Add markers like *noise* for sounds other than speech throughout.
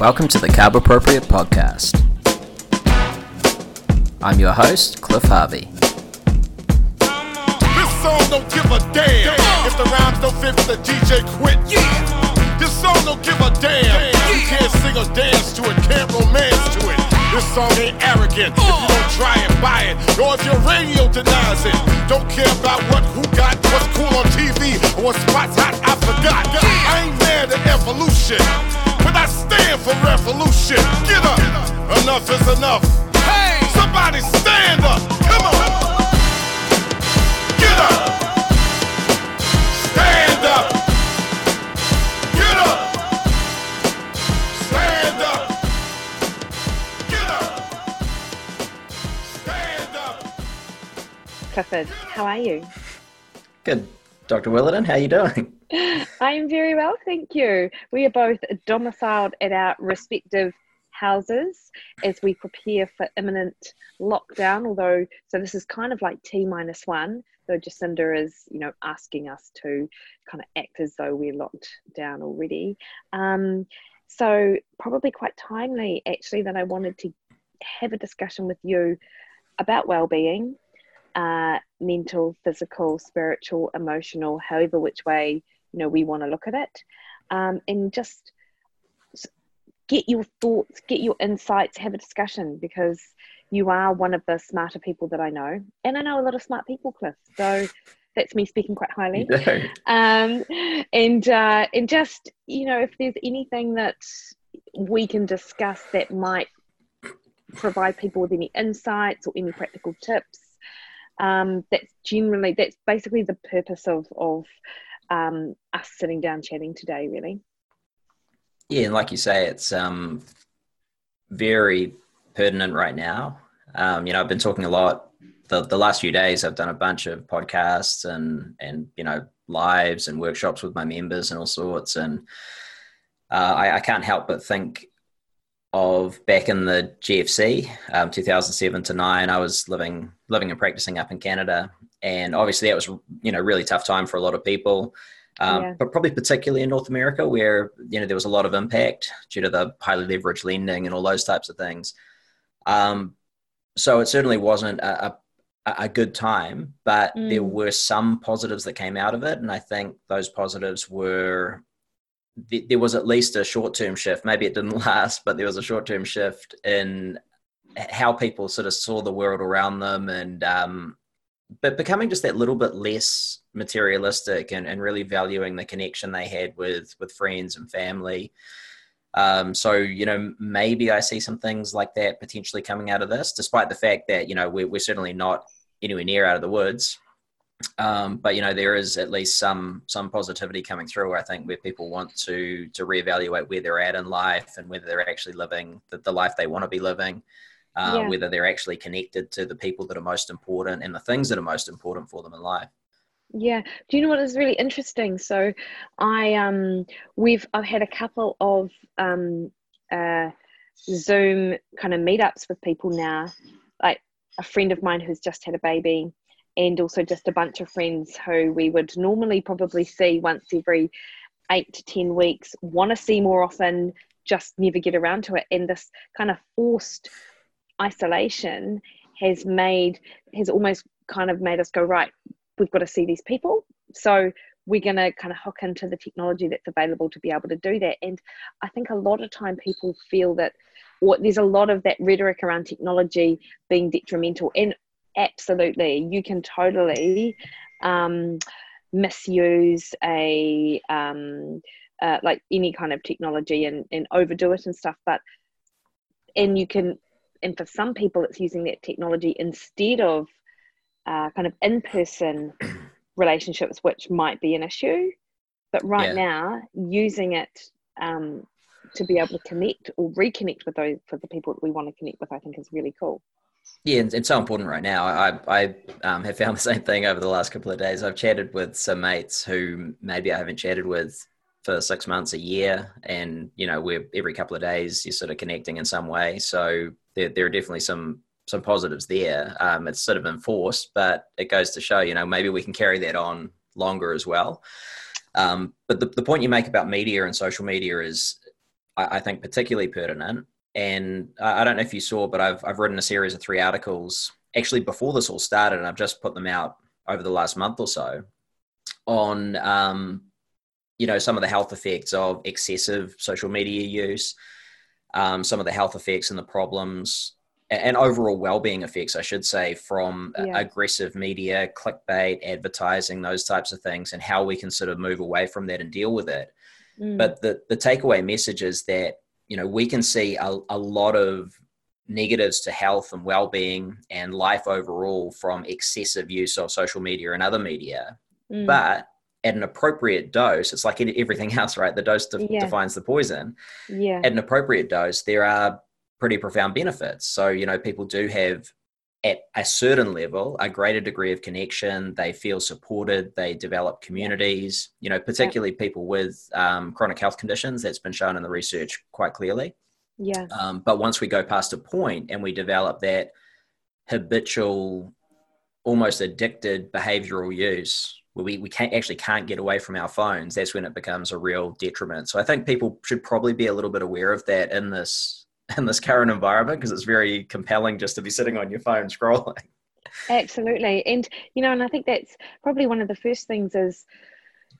Welcome to the Carb Appropriate Podcast. I'm your host, Cliff Harvey. This song don't give a damn if the rhymes don't fit the DJ quit. Yeah. This song don't give a damn. You can't sing or dance to it, can't romance to it. This song ain't arrogant if you don't try and buy it, or if your radio denies it. Don't care about what who got what's cool on TV or what spots hot. I forgot. I ain't mad at evolution, but I stand for revolution. Get up, enough is enough. Hey, somebody stand up. Come on, get up, stand up, get up, stand up, get up, stand up. Clifford, how are you? Good. Dr. Williden, how are you doing? *laughs* I am very well, thank you. We are both domiciled at our respective houses as we prepare for imminent lockdown. Although, so this is kind of like T minus one, though Jacinda is, you know, asking us to kind of act as though we're locked down already. Um, so, probably quite timely actually that I wanted to have a discussion with you about well-being uh, mental, physical, spiritual, emotional, however which way you know we want to look at it, um, and just get your thoughts, get your insights, have a discussion because you are one of the smarter people that I know, and I know a lot of smart people, Cliff. So that's me speaking quite highly. *laughs* Um, and uh, and just you know if there's anything that we can discuss that might provide people with any insights or any practical tips um, that's generally that's basically the purpose of of um, us sitting down chatting today really Yeah, and like you say, it's um, very pertinent right now. Um, you know, I've been talking a lot the, the last few days. I've done a bunch of podcasts and and you know lives and workshops with my members and all sorts. And uh, I, I can't help but think of back in the GFC, um, 2007 to nine. I was living living and practicing up in Canada, and obviously that was you know really tough time for a lot of people. Um, Yeah. But probably particularly in North America, where you know there was a lot of impact due to the highly leveraged lending and all those types of things. Um, so it certainly wasn't a, a, a good time, but there Mm. were some positives that came out of it, and I think those positives were th- there was at least a short term shift. Maybe it didn't *laughs* last, but there was a short term shift in how people sort of saw the world around them and um, but becoming just that little bit less materialistic and, and really valuing the connection they had with with friends and family um, so you know maybe i see some things like that potentially coming out of this despite the fact that you know we're, we're certainly not anywhere near out of the woods um, but you know there is at least some some positivity coming through i think where people want to to reevaluate where they're at in life and whether they're actually living the, the life they want to be living uh, Yeah. whether they're actually connected to the people that are most important and the things that are most important for them in life Yeah. Do you know what is really interesting? So, I um, we've I've had a couple of um, uh, Zoom kind of meetups with people now, like a friend of mine who's just had a baby, and also just a bunch of friends who we would normally probably see once every eight to ten weeks, want to see more often, just never get around to it, and this kind of forced isolation has made has almost kind of made us go right we've got to see these people. So we're going to kind of hook into the technology that's available to be able to do that. And I think a lot of time people feel that or there's a lot of that rhetoric around technology being detrimental. And absolutely, you can totally um, misuse a um, uh, like any kind of technology and, and overdo it and stuff. But and you can and for some people it's using that technology instead of uh, kind of in-person *clears throat* relationships which might be an issue but right Yeah. now using it um, to be able to connect or reconnect with those for the people that we want to connect with i think is really cool Yeah, and it's so important right now. I I um, have found the same thing over the last couple of days. I've chatted with some mates who maybe I haven't chatted with for six months, a year, and you know, we're every couple of days you're sort of connecting in some way. So there there are definitely some some positives there. Um, it's sort of enforced, but it goes to show, you know, maybe we can carry that on longer as well. Um, but the, the point you make about media and social media is I, I think particularly pertinent. And I, I don't know if you saw, but I've I've written a series of three articles actually before this all started, and I've just put them out over the last month or so on um, you know some of the health effects of excessive social media use um, some of the health effects and the problems and overall well-being effects i should say from yeah. aggressive media clickbait advertising those types of things and how we can sort of move away from that and deal with it mm. but the, the takeaway message is that you know we can see a, a lot of negatives to health and well-being and life overall from excessive use of social media and other media. Mm. but at an appropriate dose it's like everything *laughs* else right? The dose de- yeah. defines the poison. Yeah. At an appropriate dose there are pretty profound benefits. So you know people do have at a certain level a greater degree of connection they feel supported they develop communities you know particularly yeah. people with um, chronic health conditions that's been shown in the research quite clearly yeah. Um, but once we go past a point and we develop that habitual, almost addicted behavioral use where we, we can't actually can't get away from our phones, that's when it becomes a real detriment. So I think people should probably be a little bit aware of that in this in this current environment because it's very compelling just to be sitting on your phone scrolling. Absolutely. And you know, and I think that's probably one of the first things is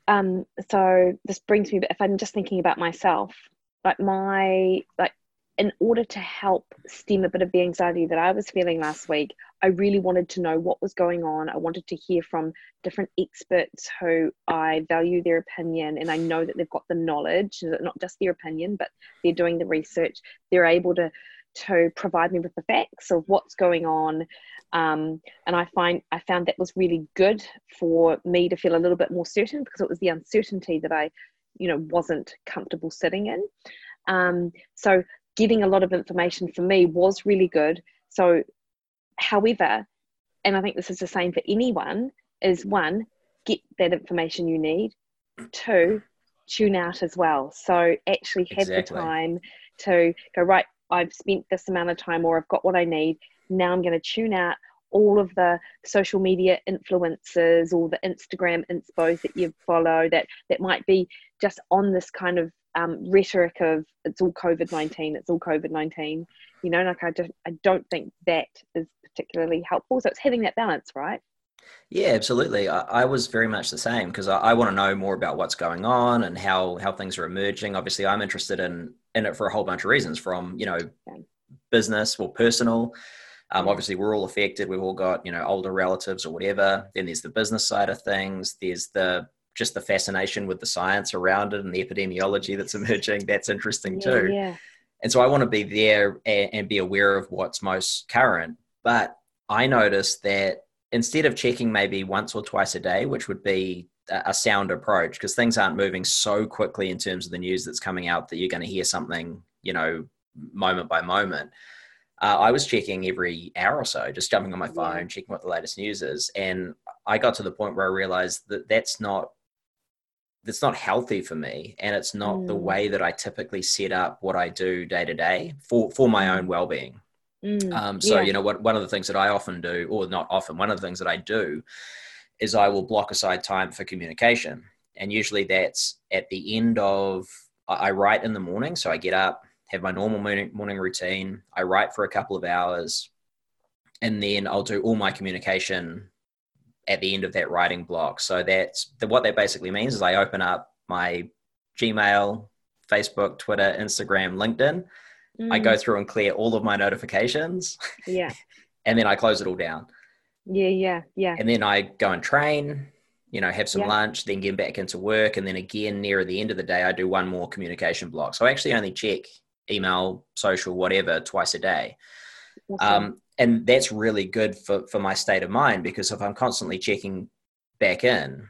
um so this brings me if I'm just thinking about myself, like my like in order to help stem a bit of the anxiety that I was feeling last week, I really wanted to know what was going on. I wanted to hear from different experts who I value their opinion and I know that they've got the knowledge, not just their opinion, but they're doing the research. They're able to to provide me with the facts of what's going on. Um, and I find I found that was really good for me to feel a little bit more certain because it was the uncertainty that I, you know, wasn't comfortable sitting in. Um, so getting a lot of information for me was really good. So, however, and I think this is the same for anyone, is one, get that information you need. Two, tune out as well. So actually have exactly. the time to go, right, I've spent this amount of time or I've got what I need. Now I'm going to tune out all of the social media influencers or the Instagram inspos that you follow that that might be just on this kind of um, rhetoric of it's all COVID nineteen, it's all COVID nineteen. You know, like I just I don't think that is particularly helpful. So it's having that balance, right? Yeah, absolutely. I, I was very much the same because I, I want to know more about what's going on and how how things are emerging. Obviously, I'm interested in in it for a whole bunch of reasons, from you know, business or personal. Um, obviously, we're all affected. We've all got you know older relatives or whatever. Then there's the business side of things. There's the just the fascination with the science around it and the epidemiology that's emerging. That's interesting yeah, too. Yeah. And so I want to be there and, and be aware of what's most current. But I noticed that instead of checking maybe once or twice a day, which would be a sound approach, because things aren't moving so quickly in terms of the news that's coming out that you're going to hear something, you know, moment by moment. Uh, I was checking every hour or so, just jumping on my phone, yeah. checking what the latest news is. And I got to the point where I realized that that's not that's not healthy for me and it's not mm. the way that i typically set up what i do day to day for for my own well-being mm. um, so yeah. you know what one of the things that i often do or not often one of the things that i do is i will block aside time for communication and usually that's at the end of i write in the morning so i get up have my normal morning, morning routine i write for a couple of hours and then i'll do all my communication at the end of that writing block. So that's the, what that basically means is I open up my Gmail, Facebook, Twitter, Instagram, LinkedIn. Mm. I go mm. through and clear all of my notifications. Yeah. *laughs* and then I close it all down. Yeah, yeah, yeah. And then I go and train, you know, have some yeah. lunch, then get back into work. And then again, near the end of the day, I do one more communication block. So I actually only check email, social, whatever, twice a day. Awesome. Um, and that's really good for, for my state of mind because if I'm constantly checking back in,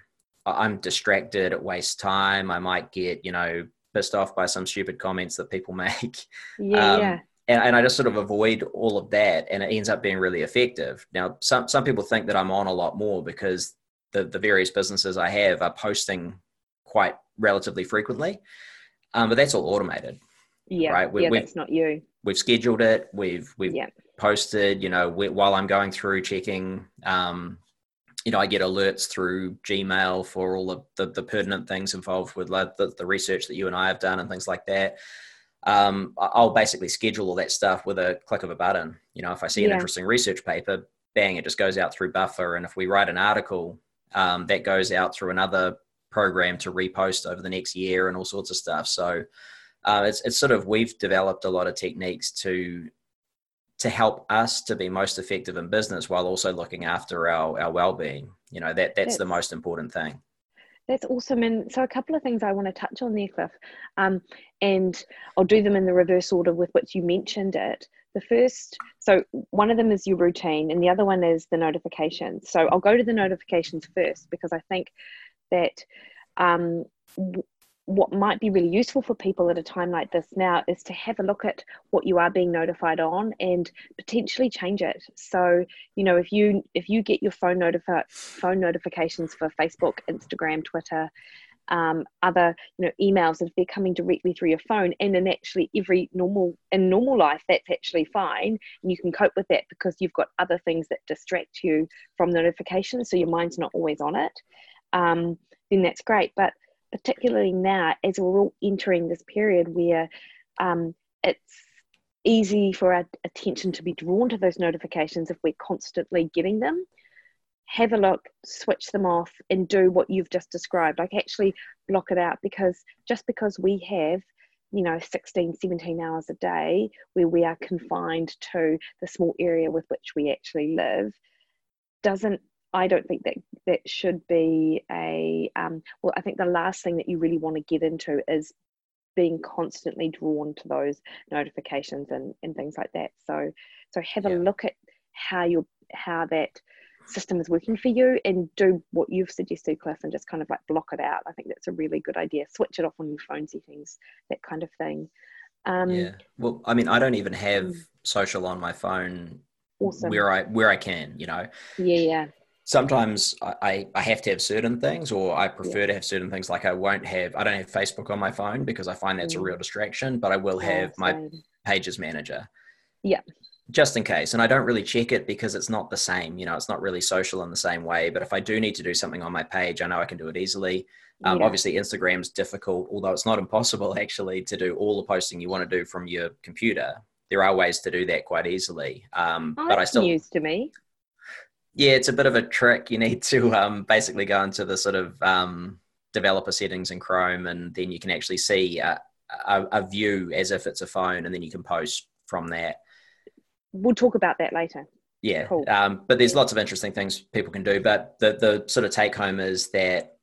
I'm distracted, it wastes time. I might get, you know, pissed off by some stupid comments that people *laughs* make. Yeah, um, yeah. And, and I just sort of avoid all of that, and it ends up being really effective. Now, some some people think that I'm on a lot more because the the various businesses I have are posting quite relatively frequently, um, but that's all automated. Yeah, right. We, yeah, that's not you. We've scheduled it. We've we've yeah posted, you know, while I'm going through checking, um, you know, I get alerts through Gmail for all of the, the pertinent things involved with like the, the research that you and I have done and things like that. um, I'll basically schedule all that stuff with a click of a button. You know, if I see an Yeah. interesting research paper, bang, it just goes out through Buffer. And if we write an article, um, that goes out through another program to repost over the next year and all sorts of stuff. So uh, it's it's sort of we've developed a lot of techniques to to help us to be most effective in business while also looking after our our well being. You know that that's the most important thing. That's awesome. And so, a couple of things I want to touch on there, Cliff, um, and I'll do them in the reverse order with which you mentioned it. The first, so one of them is your routine, and the other one is the notifications. So, I'll go to the notifications first because I think that um, what might be really useful for people at a time like this now is to have a look at what you are being notified on and potentially change it. So you know if you if you get your phone notifi- phone notifications for facebook instagram twitter um, other you know emails if they're coming directly through your phone and in actually every normal in normal life that's actually fine and you can cope with that because you've got other things that distract you from notifications so your mind's not always on it um, then that's great. But particularly now as we're all entering this period where um, it's easy for our attention to be drawn to those notifications if we're constantly getting them. Have a look switch them off and do what you've just described. Like actually block it out because just because we have you know 16 17 hours a day where we are confined to the small area with which we actually live doesn't I don't think that that should be a um, well. I think the last thing that you really want to get into is being constantly drawn to those notifications and, and things like that. So so have Yeah. a look at how your how that system is working for you and do what you've suggested, Cliff, and just kind of like block it out. I think that's a really good idea. Switch it off on your phone settings, that kind of thing. Um, yeah. Well, I mean, I don't even have Mm. social on my phone Awesome. where I where I can. You know, Yeah, yeah, sometimes I, I- have to have certain things or I prefer to have certain things like I won't have I don't have Facebook on my phone because I find that's a Mm. real distraction, but I will have my pages manager. Yeah. Just in case. And I don't really check it because it's not the same. You know, it's not really social in the same way. But if I do need to do something on my page, I know I can do it easily. Um, Yeah. Obviously, Instagram's difficult, although it's not impossible *laughs* actually to do all the posting you want to do from your computer. There are ways to do that quite easily. Um, Oh, but I still, news to me. Yeah, it's a bit of a trick. You need to um, basically go into the sort of um, developer settings in Chrome, and then you can actually see a, a, a view as if it's a phone, and then you can post from that. We'll talk about that later. Yeah, Cool. um, but there's lots of interesting things people can do. But the the sort of take home is that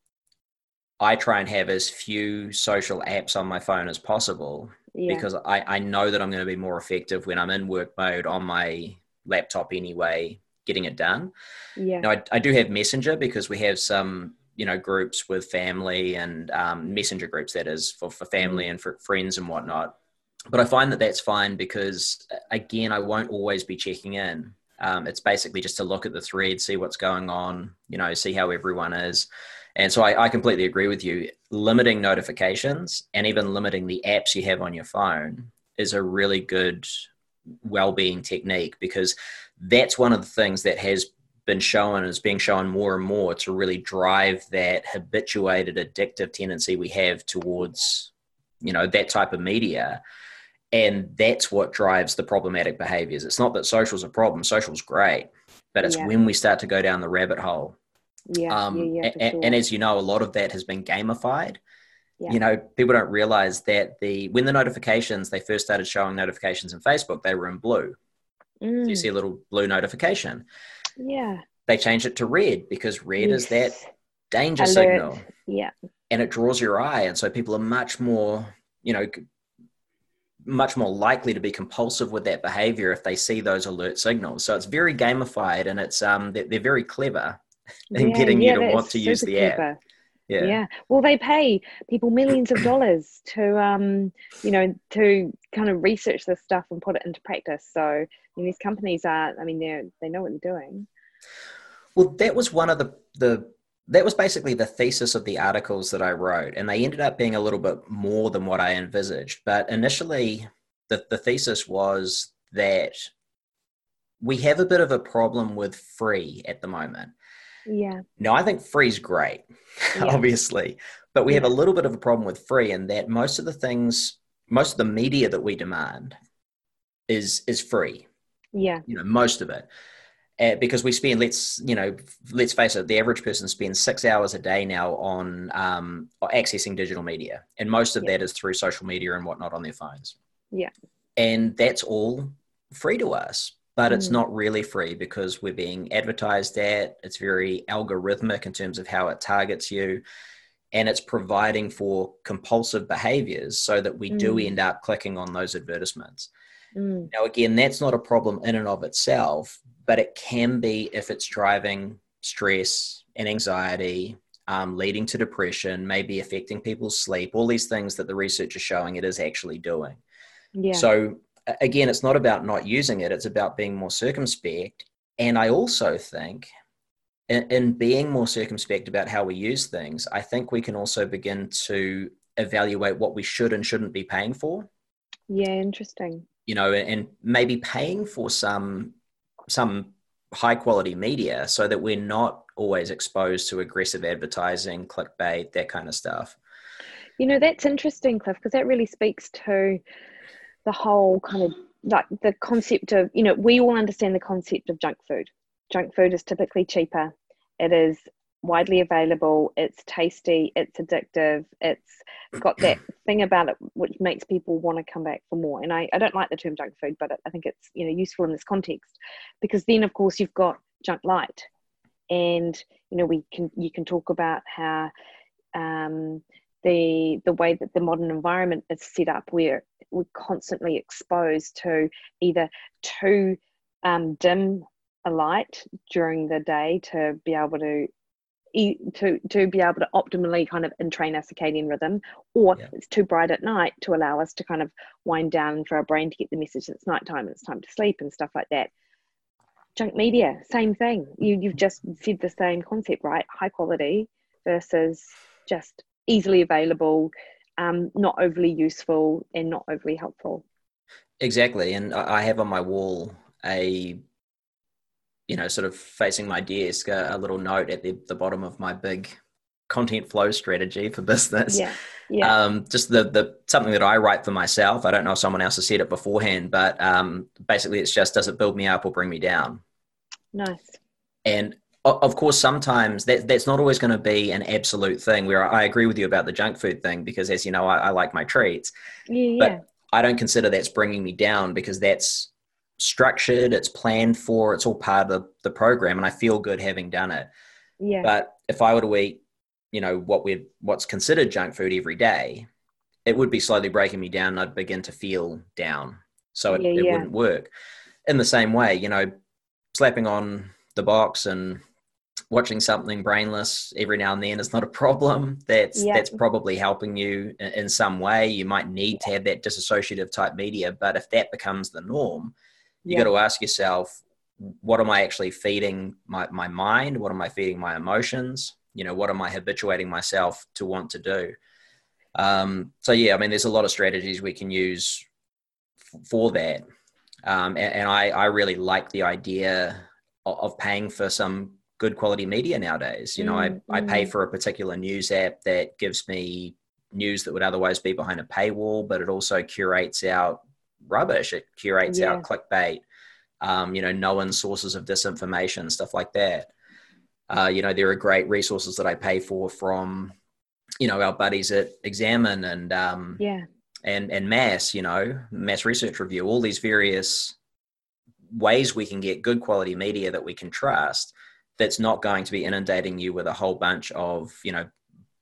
I try and have as few social apps on my phone as possible Yeah. because I, I know that I'm going to be more effective when I'm in work mode on my laptop anyway, getting it done. yeah. Now, I, I do have Messenger because we have some, you know, groups with family and um, Messenger groups, that is, for, for family and for friends and whatnot. But I find that that's fine because, again, I won't always be checking in. Um, it's basically just to look at the thread, see what's going on, you know, see how everyone is. And so I, I completely agree with you. Limiting notifications and even limiting the apps you have on your phone is a really good well-being technique because that's one of the things that has been shown and is being shown more and more to really drive that habituated addictive tendency we have towards you know that type of media and that's what drives the problematic behaviors it's not that social's a problem social's great but it's Yeah. when we start to go down the rabbit hole Yeah, um, yeah, yeah, a- for a- sure. and as you know a lot of that has been gamified Yeah. you know people don't realize that the when the notifications they first started showing notifications in facebook they were in blue so you Mm, see a little blue notification. Yeah. they change it to red because red is that danger Alert. signal. Yeah, and it draws your eye. And so people are much more you know much more likely to be compulsive with that behavior if they see those alert signals. So it's very gamified and it's um they're, they're very clever *laughs* in yeah, getting yeah, you to want to use the app. clever. Yeah. Yeah. Well, they pay people millions of dollars to, um, you know, to kind of research this stuff and put it into practice. So these companies are, I mean, they're they know what they're doing. Well, that was one of the the that was basically the thesis of the articles that I wrote, and they ended up being a little bit more than what I envisaged. But initially, the the thesis was that we have a bit of a problem with free at the moment. Yeah. Now, I think free's great, *laughs* Yeah. obviously, but we have a little bit of a problem with free in that most of the things most of the media that we demand is is free. Yeah. You know, most of it. Uh, because we spend let's you know let's face it the average person spends six hours a day now on um, accessing digital media and most of yeah. that is through social media and whatnot on their phones yeah and that's all free to us but it's mm. not really free because we're being advertised at it's very algorithmic in terms of how it targets you and it's providing for compulsive behaviors so that we mm. do end up clicking on those advertisements Mm. Now, again, that's not a problem in and of itself, but it can be if it's driving stress and anxiety, um, leading to depression, maybe affecting people's sleep, all these things that the research is showing it is actually doing. Yeah. So, again, it's not about not using it, it's about being more circumspect. And I also think in, in being more circumspect about how we use things, I think we can also begin to evaluate what we should and shouldn't be paying for. Yeah, interesting you know, and maybe paying for some some high quality media so that we're not always exposed to aggressive advertising, clickbait, that kind of stuff. You know, that's interesting, Cliff, because that really speaks to the whole kind of like the concept of, you know, we all understand the concept of junk food. Junk food is typically cheaper. It is widely available. It's tasty. It's addictive. It's got that *clears throat* thing about it which makes people want to come back for more. And I, I don't like the term junk food but i think it's you know useful in this context because then of course you've got junk light. And you know we can you can talk about how um, the the way that the modern environment is set up where we're constantly exposed to either too um, dim a light during the day to be able to to to be able to optimally kind of entrain our circadian rhythm or yeah. it's too bright at night to allow us to kind of wind down for our brain to get the message that it's nighttime and it's time to sleep and stuff like that. Junk media same thing. You, you've just said the same concept right? High quality versus just easily available um, not overly useful and not overly helpful exactly and i have on my wall a you know, sort of facing my desk, a, a little note at the, the bottom of my big content flow strategy for business. Yeah. Yeah. Um, just the the something that I write for myself. I don't know if someone else has said it beforehand, but um, basically it's just does it build me up or bring me down? Nice. And of course, sometimes that that's not always going to be an absolute thing. Where I agree with you about the junk food thing because, as you know, I, I like my treats. Yeah. But I don't consider that's bringing me down because that's structured, it's planned for, it's all part of the program, and I feel good having done it. Yeah. But if I were to eat, you know, what we what's considered junk food every day, it would be slowly breaking me down. I'd begin to feel down, so it, yeah, it wouldn't work. In the same way, you know, slapping on the box and watching something brainless every now and then is not a problem. That's that's probably helping you in, in, some way. You might need to have that disassociative type media, but if that becomes the norm, you yeah. got to ask yourself what am i actually feeding my, my mind what am i feeding my emotions you know what am i habituating myself to want to do um, so yeah i mean there's a lot of strategies we can use f- for that um, and, and I, I really like the idea of, paying for some good quality media nowadays you know mm-hmm. I, I pay mm. for a particular news app that gives me news that would otherwise be behind a paywall but it also curates out rubbish. It curates yeah. out clickbait, um, you know, known sources of disinformation, stuff like that. Uh, you know, there are great resources that I pay for from, you know, our buddies at Examine and um, yeah, and and Mass, you know, Mass Research Review, all these various ways we can get good quality media that we can trust. That's not going to be inundating you with a whole bunch of, you know,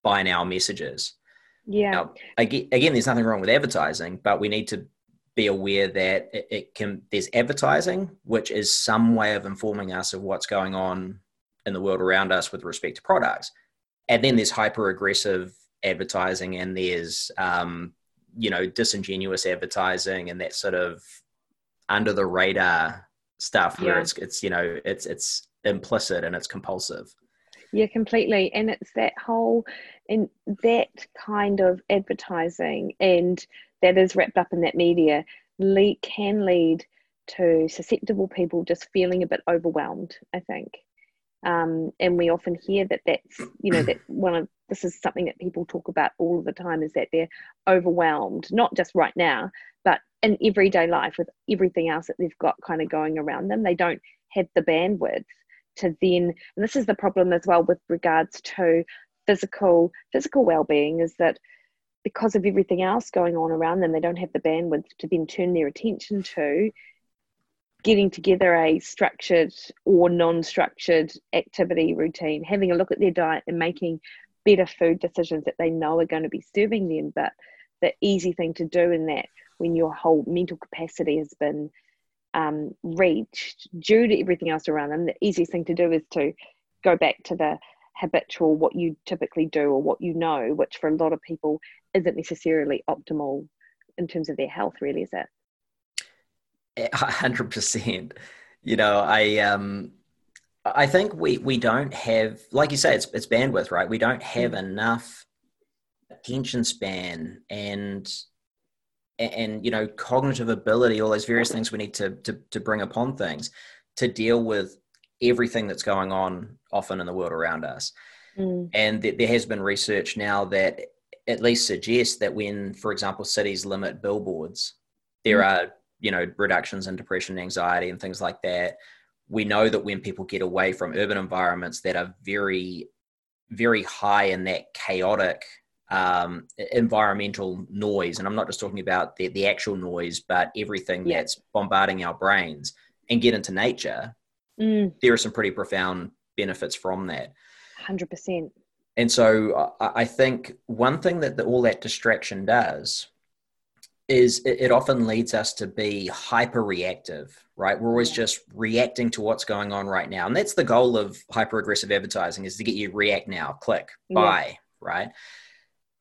buy now messages. Yeah. Now, again, there's nothing wrong with advertising, but we need to be aware that it, it, can there's advertising which is some way of informing us of what's going on in the world around us with respect to products and then there's hyper aggressive advertising and there's um, you know disingenuous advertising and that sort of under the radar stuff where yeah. it's it's you know it's it's implicit and it's compulsive. Yeah completely. And it's that whole and that kind of advertising and that is wrapped up in that media lead, can lead to susceptible people just feeling a bit overwhelmed i think. Um, and we often hear that that's you know that *clears throat* one of this is something that people talk about all the time is that they're overwhelmed not just right now but in everyday life with everything else that they've got kind of going around them. They don't have the bandwidth to then and this is the problem as well with regards to physical physical well-being is that because of everything else going on around them they don't have the bandwidth to then turn their attention to getting together a structured or non-structured activity routine having a look at their diet and making better food decisions that they know are going to be serving them. But the easy thing to do in that when your whole mental capacity has been um, reached due to everything else around them the easiest thing to do is to go back to the habitual what you typically do or what you know which for a lot of people isn't necessarily optimal in terms of their health really is it hundred percent. You know, I um, I think we we don't have, like you say, it's it's bandwidth, right? We don't have mm. enough attention span and and you know cognitive ability, all those various things we need to to to bring upon things to deal with everything that's going on often in the world around us. Mm. And th- there has been research now that at least suggests that when, for example, cities limit billboards, there mm. are you know reductions in depression anxiety and things like that we know that when people get away from urban environments that are very very high in that chaotic um, environmental noise and i'm not just talking about the, the actual noise but everything yeah. that's bombarding our brains and get into nature mm. there are some pretty profound benefits from that 100% and so I, I think one thing that the, all that distraction does is it, it often leads us to be hyper reactive, right? We're always just reacting to what's going on right now. And that's the goal of hyper aggressive advertising is to get you react now, click, buy, yeah. right?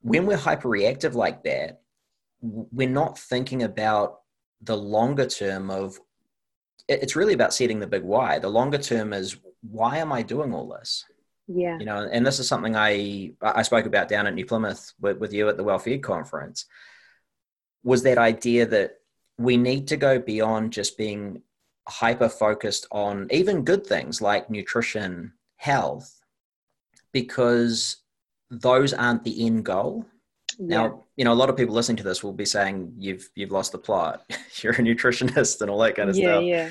When we're hyper reactive like that, we're not thinking about the longer term of it's really about setting the big why. The longer term is why am I doing all this? Yeah. You know, and this is something I I spoke about down at New Plymouth with, with you at the Well-Fed conference was that idea that we need to go beyond just being hyper focused on even good things like nutrition, health, because those aren't the end goal. Yeah. Now, you know, a lot of people listening to this will be saying you've you've lost the plot. *laughs* You're a nutritionist and all that kind of yeah, stuff. Yeah.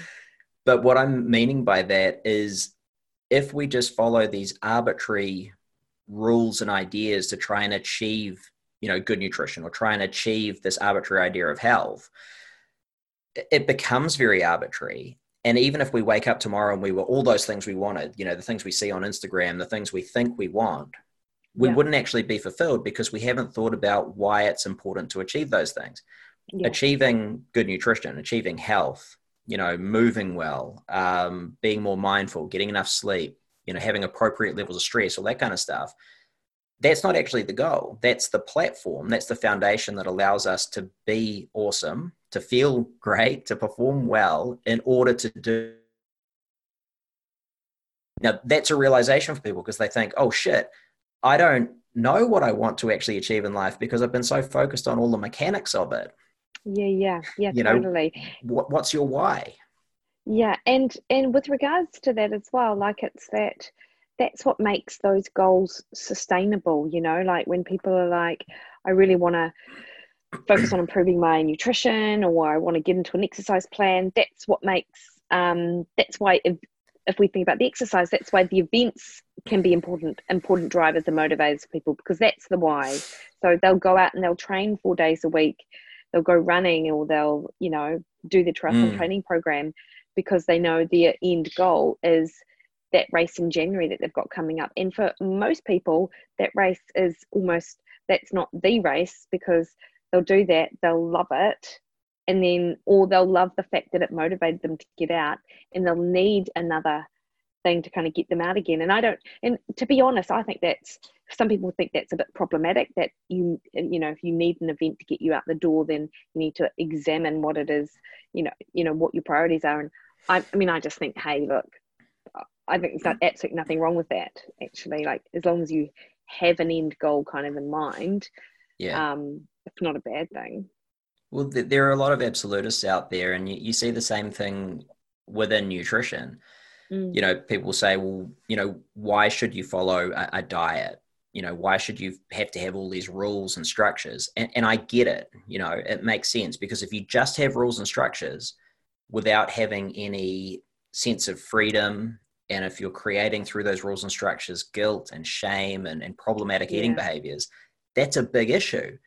But what I'm meaning by that is if we just follow these arbitrary rules and ideas to try and achieve you know good nutrition or try and achieve this arbitrary idea of health it becomes very arbitrary and even if we wake up tomorrow and we were all those things we wanted you know the things we see on instagram the things we think we want we yeah. wouldn't actually be fulfilled because we haven't thought about why it's important to achieve those things yeah. achieving good nutrition achieving health you know moving well um, being more mindful getting enough sleep you know having appropriate levels of stress all that kind of stuff that's not actually the goal. That's the platform. That's the foundation that allows us to be awesome, to feel great, to perform well in order to do. Now, that's a realization for people because they think, oh shit, I don't know what I want to actually achieve in life because I've been so focused on all the mechanics of it. Yeah, yeah, yeah, you totally. Know, what, what's your why? Yeah, and and with regards to that as well, like it's that that's what makes those goals sustainable you know like when people are like i really want to focus on improving my nutrition or i want to get into an exercise plan that's what makes um, that's why if, we think about the exercise that's why the events can be important important drivers and motivators for people because that's the why so they'll go out and they'll train four days a week they'll go running or they'll you know do the triathlon mm. training program because they know their end goal is that race in January that they've got coming up. And for most people, that race is almost that's not the race because they'll do that, they'll love it, and then or they'll love the fact that it motivated them to get out, and they'll need another thing to kind of get them out again. And I don't, and to be honest, I think that's some people think that's a bit problematic. That you, you know, if you need an event to get you out the door, then you need to examine what it is, you know, you know what your priorities are. And I, I mean, I just think, hey, look, I think there's absolutely nothing wrong with that. Actually, like as long as you have an end goal kind of in mind, yeah, um, it's not a bad thing. Well, there are a lot of absolutists out there, and you, you see the same thing within nutrition. Mm. You know, people say, well, you know, why should you follow a, a diet? You know, why should you have to have all these rules and structures? And, and I get it. You know, it makes sense because if you just have rules and structures without having any sense of freedom and if you're creating through those rules and structures guilt and shame and, and problematic eating behaviors that's a big issue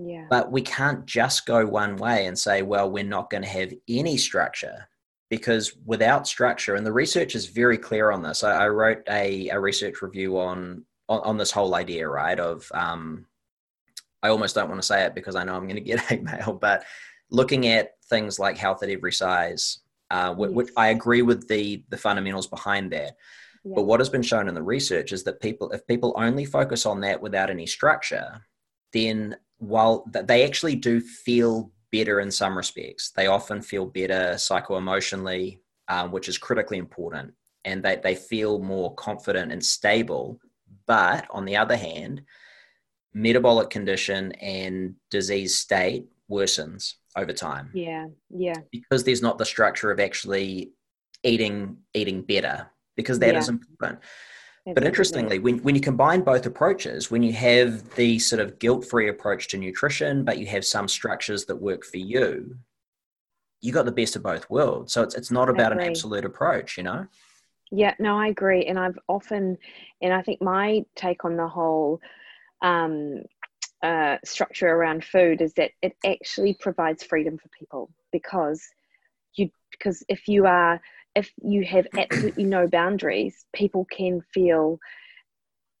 Yeah. but we can't just go one way and say well we're not going to have any structure because without structure and the research is very clear on this i, I wrote a, a research review on, on on this whole idea right of um, i almost don't want to say it because i know i'm going to get *laughs* hate mail but looking at things like health at every size uh, wh- which i agree with the the fundamentals behind that Yeah. but what has been shown in the research is that people, if people only focus on that without any structure, then while they actually do feel better in some respects, they often feel better psycho-emotionally, um, which is critically important, and they, they feel more confident and stable. But on the other hand, metabolic condition and disease state worsens over time yeah. Yeah. because there's not the structure of actually eating eating better because that is Yeah. important but interestingly when, when you combine both approaches when you have the sort of guilt-free approach to nutrition but you have some structures that work for you you got the best of both worlds. So it's, it's not about an absolute approach you know? Yeah, no, I agree. And I've often, and I think my take on the whole um, uh, structure around food is that it actually provides freedom for people because you, because if you are, if you have absolutely no boundaries, people can feel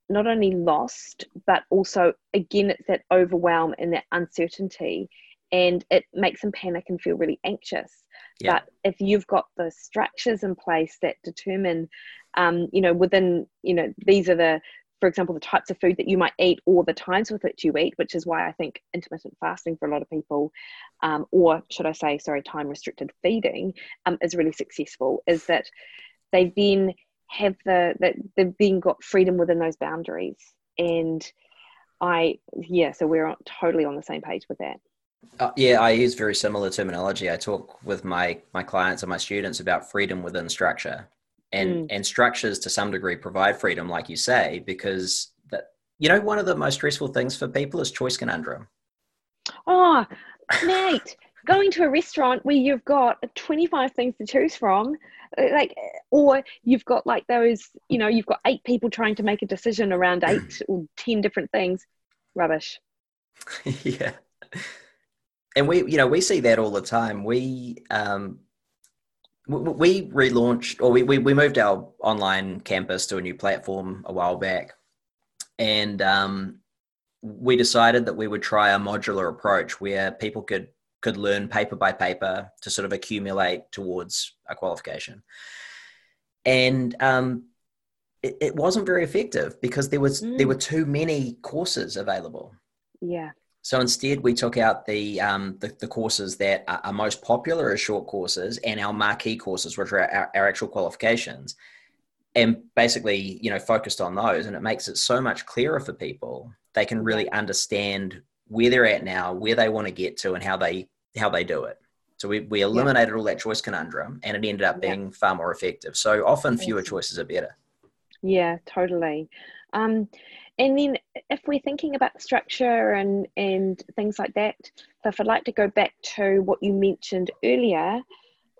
not only lost, but also, again, it's that overwhelm and that uncertainty. And it makes them panic and feel really anxious. Yeah. But if you've got the structures in place that determine, um, you know, within, you know, these are the, for example, the types of food that you might eat or the times with which you eat, which is why I think intermittent fasting for a lot of people, um, or should I say, sorry, time restricted feeding, um, is really successful. Is that they then have the that they've then got freedom within those boundaries, and I yeah, so we're totally on the same page with that. Uh, yeah, I use very similar terminology. I talk with my my clients and my students about freedom within structure, and Mm. and structures to some degree provide freedom, like you say, because that you know one of the most stressful things for people is choice conundrum. Oh, mate, going to a restaurant where you've got 25 things to choose from, uh, like, or you've got like those, you know, you've got eight people trying to make a decision around *clears throat* eight or 10 different things. Rubbish. *laughs* yeah, and we you know we see that all the time. We um we, we relaunched or we, we we moved our online campus to a new platform a while back, and um we decided that we would try a modular approach where people could could learn paper by paper to sort of accumulate towards a qualification. And um, it, it wasn't very effective because there was there Mm. were too many courses available. Yeah. So instead, we took out the um, the, the courses that are, are most popular as short courses and our marquee courses, which are our, our actual qualifications, and basically, you know, focused on those. And it makes it so much clearer for people. They can really understand where they're at now, where they want to get to, and how they how they do it. So we, we eliminated all that choice conundrum, and it ended up Yeah. being far more effective. So often, fewer choices are better. Yeah, totally. Um, and then if we're thinking about structure and and things like that, so if I'd like to go back to what you mentioned earlier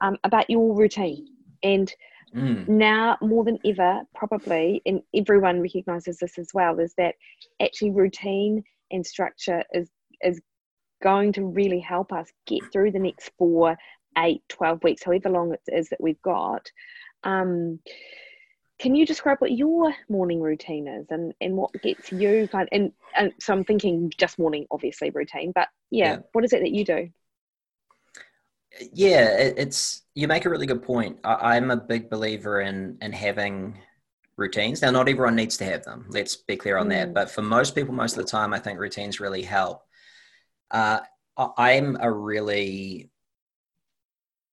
um, about your routine, and Mm, now more than ever, probably, and everyone recognizes this as well, is that actually routine and structure is is going to really help us get through the next four, eight, 12 weeks, however long it is that we've got. Um, can you describe what your morning routine is and, and what gets you kind and, and so I'm thinking just morning obviously routine, but yeah, Yeah. what is it that you do? yeah it, it's you make a really good point I, i'm a big believer in in having routines now not everyone needs to have them let's be clear on that Mm. but for most people most of the time i think routines really help uh, i'm a really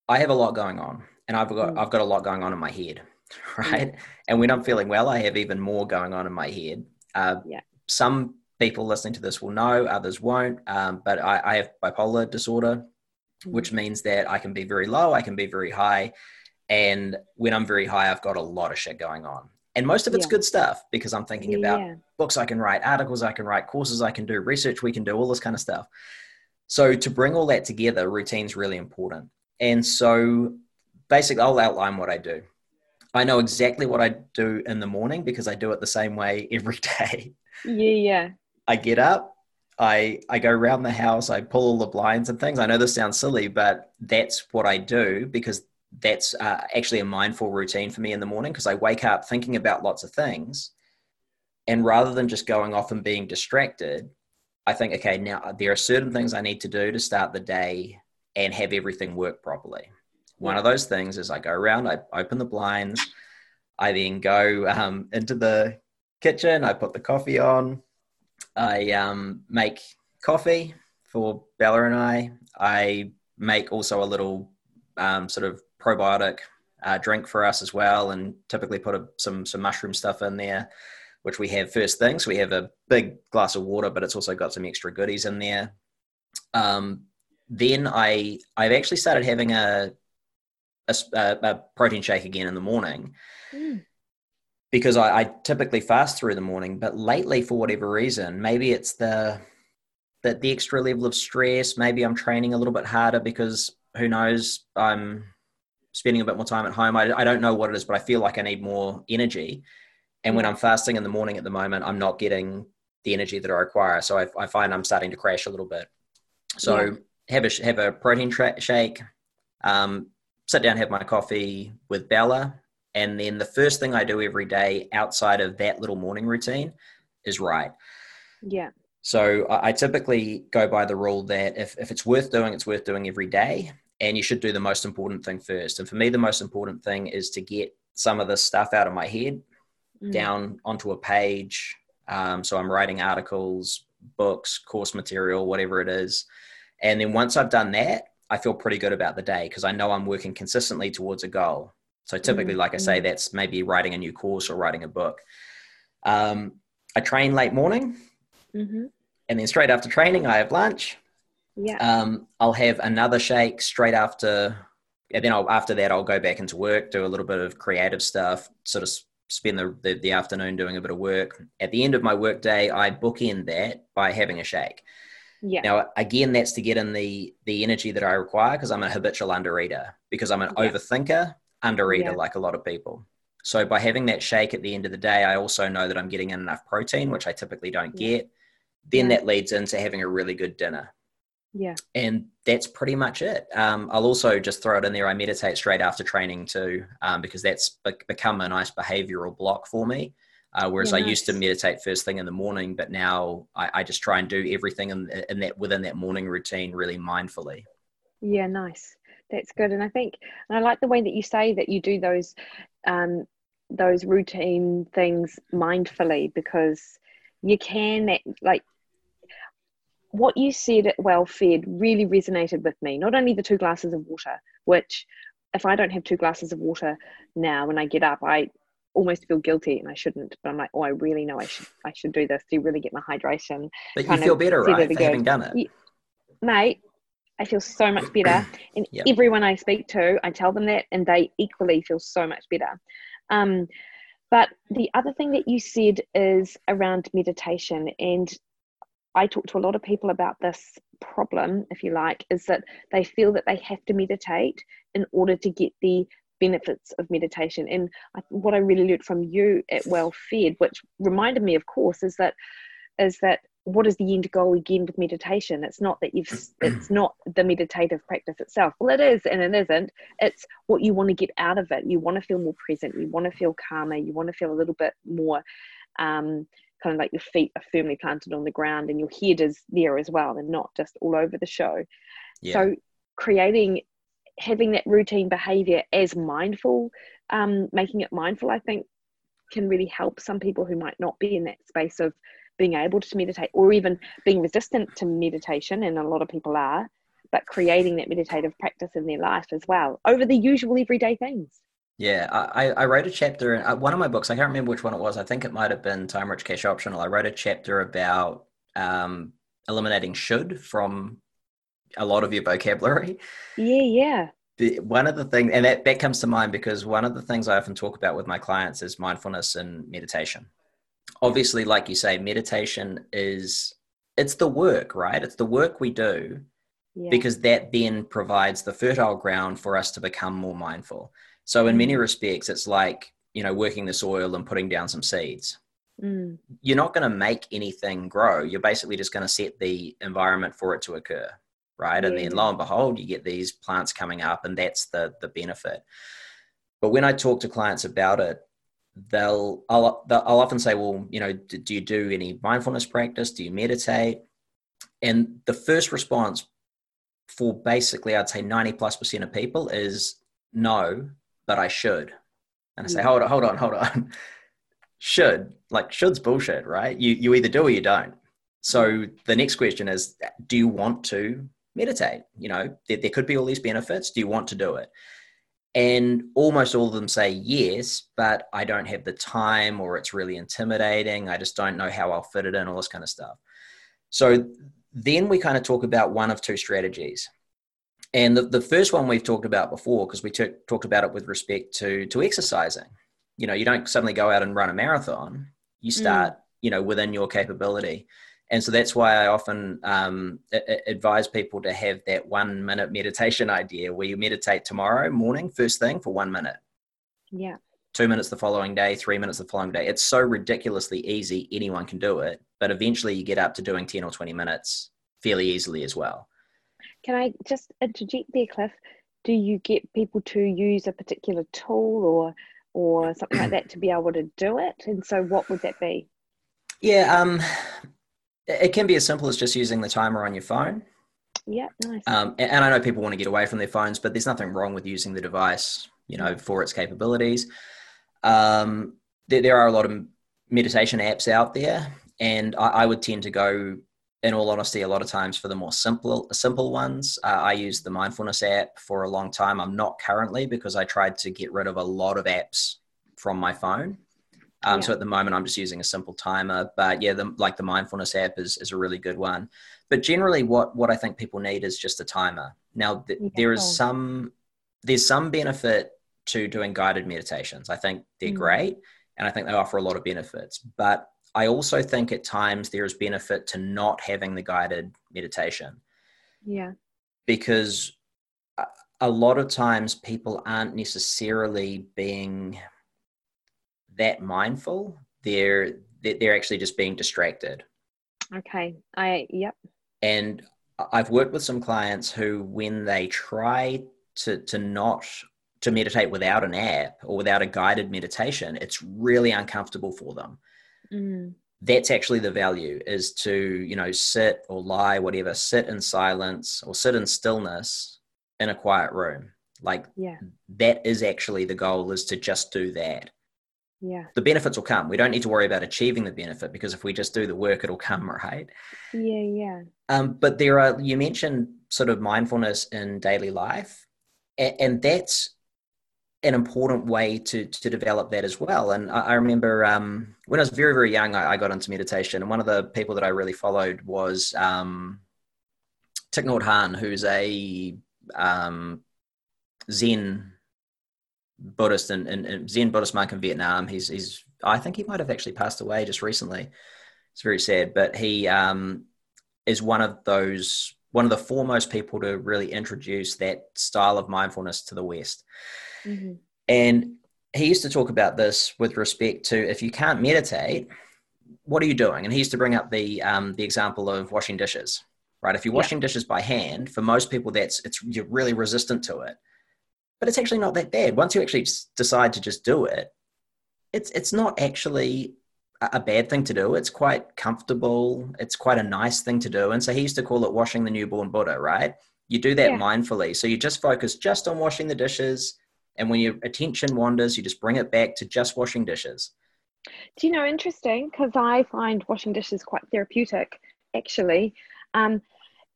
i have a lot going on and i've got Mm. i've got a lot going on in my head *laughs* right and when i'm feeling well i have even more going on in my head uh, Yeah. some people listening to this will know others won't um, but I, I have bipolar disorder which means that I can be very low, I can be very high. And when I'm very high, I've got a lot of shit going on. And most of it's Yeah. good stuff because I'm thinking about books I can write, articles I can write, courses I can do, research we can do, all this kind of stuff. So to bring all that together, routine's really important. And so basically, I'll outline what I do. I know exactly what I do in the morning because I do it the same way *laughs* every day. Yeah, yeah. I get up, I I go around the house, I pull all the blinds and things. I know this sounds silly, but that's what I do because that's uh, actually a mindful routine for me in the morning because I wake up thinking about lots of things, and rather than just going off and being distracted, I think, okay, now there are certain things I need to do to start the day and have everything work properly. One of those things is I go around, I open the blinds, I then go um, into the kitchen, I put the coffee on, I um, make coffee for Bella and I. I make also a little um, sort of probiotic uh, drink for us as well, and typically put a, some some mushroom stuff in there, which we have first thing. So we have a big glass of water, but it's also got some extra goodies in there. Um, then I I've actually started having a a, a- a protein shake again in the morning Mm. because I, I typically fast through the morning, but lately for whatever reason, maybe it's the that the extra level of stress. Maybe I'm training a little bit harder because who knows? I'm spending a bit more time at home. I, I don't know what it is, but I feel like I need more energy. And when I'm fasting in the morning at the moment, I'm not getting the energy that I require. So I, I find I'm starting to crash a little bit. So Yeah. have a have a protein tra- shake, um, sit down, have my coffee with Bella, and then the first thing I do every day outside of that little morning routine is write. Yeah. So I typically go by the rule that if, if it's worth doing, it's worth doing every day. And you should do the most important thing first. And for me, the most important thing is to get some of this stuff out of my head Mm. down onto a page. Um, so I'm writing articles, books, course material, whatever it is. And then once I've done that, I feel pretty good about the day because I know I'm working consistently towards a goal. So typically, Mm, like I say, mm. that's maybe writing a new course or writing a book. Um, I train late morning, Mm-hmm. and then straight after training, I have lunch. Yeah. Um, I'll have another shake straight after, and then I'll, after that, I'll go back into work, do a little bit of creative stuff, sort of spend the, the, the afternoon doing a bit of work. At the end of my work day, I bookend that by having a shake. Yeah. Now, again, that's to get in the the energy that I require because I'm a habitual undereater because I'm an Yeah. overthinker, undereater Yeah. like a lot of people. So by having that shake at the end of the day, I also know that I'm getting in enough protein, which I typically don't Yeah. get. Then that leads into having a really good dinner. yeah. And that's pretty much it. Um, I'll also just throw it in there. I meditate straight after training too, um, because that's be- become a nice behavioral block for me. Uh, whereas Yeah, I used to meditate first thing in the morning, but now I, I just try and do everything in, in that within that morning routine really mindfully. Yeah, nice. That's good. And I think, and I like the way that you say that you do those, um, those routine things mindfully because you can like what you said at well fed really resonated with me. Not only the two glasses of water, which if I don't have two glasses of water now when I get up, I almost feel guilty and I shouldn't. But I'm like, oh, I really know I should I should do this to really get my hydration. But you feel better, right, for having done it. Yeah. mate, I feel so much better. *clears throat* And Yep. everyone I speak to, I tell them that, and they equally feel so much better. Um, but the other thing that you said is around meditation, and I talk to a lot of people about this problem, if you like, is that they feel that they have to meditate in order to get the benefits of meditation. And I, what I really learned from you at Well Fed, which reminded me, of course, is that is that what is the end goal again with meditation? It's not that you've *clears throat* it's not the meditative practice itself. Well it is and it isn't. It's what you want to get out of it. You want to feel more present. You want to feel calmer. You want to feel a little bit more um, kind of like your feet are firmly planted on the ground and your head is there as well and not just all over the show. Yeah. so creating having that routine behavior as mindful um, making it mindful i think can really help some people who might not be in that space of being able to meditate or even being resistant to meditation and a lot of people are but creating that meditative practice in their life as well over the usual everyday things Yeah, I, I wrote a chapter in uh, one of my books. I can't remember which one it was. I think it might have been Time Rich Cash Optional. I wrote a chapter about um, eliminating should from a lot of your vocabulary. yeah yeah the, one of the things, and that, that comes to mind because one of the things I often talk about with my clients is mindfulness and meditation. Obviously, like you say, meditation is it's the work, right? It's the work we do yeah. because that then provides the fertile ground for us to become more mindful. So, in many mm. respects, it's like you know working the soil and putting down some seeds. Mm. You're not going to make anything grow. You're basically just going to set the environment for it to occur right? Yeah. And then lo and behold, you get these plants coming up, and that's the the benefit. But when I talk to clients about it, they'll I'll, they'll, I'll often say, well, you know, do, do you do any mindfulness practice? Do you meditate? And the first response for basically, I'd say 90 plus percent of people is no, but I should. And I say, mm. hold on, hold on, hold on. *laughs* should like should's bullshit, right? You you either do or you don't. So the next question is, do you want to meditate. You know, there, there could be all these benefits. Do you want to do it? And almost all of them say yes, but I don't have the time or it's really intimidating. I just don't know how I'll fit it in, all this kind of stuff. So then we kind of talk about one of two strategies. And the, the first one we've talked about before, because we t- talked about it with respect to, to exercising. You know, you don't suddenly go out and run a marathon. You mm. start, mm. you know, within your capability and so that's why I often um, advise people to have that one minute meditation idea where you meditate tomorrow morning, first thing for one minute. Yeah. Two minutes the following day, three minutes the following day. It's so ridiculously easy, anyone can do it. But eventually you get up to doing 10 or 20 minutes fairly easily as well. Can I just interject there, Cliff? Do you get people to use a particular tool or or something like that to be able to do it? And so what would that be? Yeah, um, it can be as simple as just using the timer on your phone. Yeah, nice. Um, and I know people want to get away from their phones, but there's nothing wrong with using the device, you know, for its capabilities. Um, there, there, are a lot of meditation apps out there, and I, I, would tend to go, in all honesty, a lot of times for the more simple, simple ones. Uh, I use the mindfulness app for a long time. I'm not currently because I tried to get rid of a lot of apps from my phone. Um, yeah. So at the moment, I'm just using a simple timer. But yeah, the, like the mindfulness app is, is a really good one. But generally, what what I think people need is just a timer. Now, th- yeah. there is some there's some benefit to doing guided meditations. I think they're mm. great, and I think they offer a lot of benefits. But I also think at times there is benefit to not having the guided meditation. Yeah. Because a lot of times people aren't necessarily being that mindful they're they're actually just being distracted. Okay. I yep. And i've worked with some clients who when they try to to not to meditate without an app or without a guided meditation it's really uncomfortable for them. Mm. that's actually the value is to you know sit or lie whatever sit in silence or sit in stillness in a quiet room. Like yeah. that is actually the goal is to just do that yeah. The benefits will come. We don't need to worry about achieving the benefit because if we just do the work it'll come right? Yeah yeah. Um, but there are you mentioned sort of mindfulness in daily life and, and that's an important way to to develop that as well. And i, I remember um, when i was very very young I, I, got into meditation and one of the people that i really followed was um, Thich Nhat Hanh, who's a um, Zen Buddhist and, and, and, Zen Buddhist monk in Vietnam. He's he's I think he might have actually passed away just recently. It's very sad, but he um, is one of those one of the foremost people to really introduce that style of mindfulness to the West. Mm-hmm. And he used to talk about this with respect to if you can't meditate, what are you doing? And he used to bring up the um, the example of washing dishes. Right, if you're washing yeah. dishes by hand, for most people, that's it's you're really resistant to it but it's actually not that bad. Once you actually decide to just do it, it's it's not actually a bad thing to do. It's quite comfortable. It's quite a nice thing to do. And so he used to call it washing the newborn Buddha, right? You do that yeah. mindfully. So you just focus just on washing the dishes. And when your attention wanders, you just bring it back to just washing dishes. Do you know, interesting, because I find washing dishes quite therapeutic, actually, um,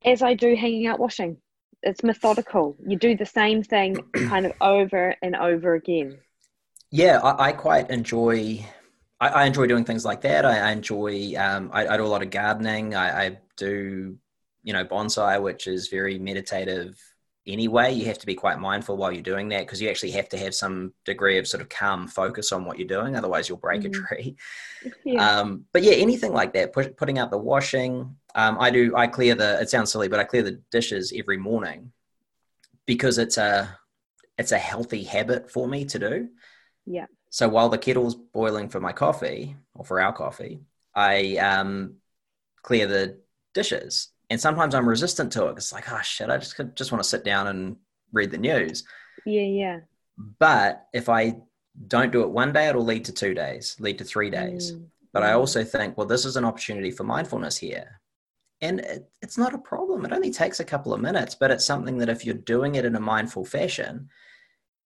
as I do hanging out washing it's methodical. You do the same thing *clears throat* kind of over and over again. Yeah, I, I quite enjoy. I, I, enjoy doing things like that. I, I enjoy. Um, I, do a lot of gardening. I, do, you know, bonsai, which is very meditative anyway. You have to be quite mindful while you're doing that because you actually have to have some degree of sort of calm focus on what you're doing. Otherwise, you'll break mm-hmm. a tree. *laughs* Yeah. Um, but yeah, anything like that, put, putting out the washing. Um, I do. I clear the. It sounds silly, but I clear the dishes every morning because it's a it's a healthy habit for me to do. Yeah. So while the kettle's boiling for my coffee or for our coffee, I um, clear the dishes and sometimes I'm resistant to it. It's like, oh shit, I just just want to sit down and read the news. Yeah, yeah. But if I don't do it one day, it'll lead to two days, lead to three days. Mm. But I also think, well, this is an opportunity for mindfulness here. And it, it's not a problem. It only takes a couple of minutes, but it's something that if you're doing it in a mindful fashion,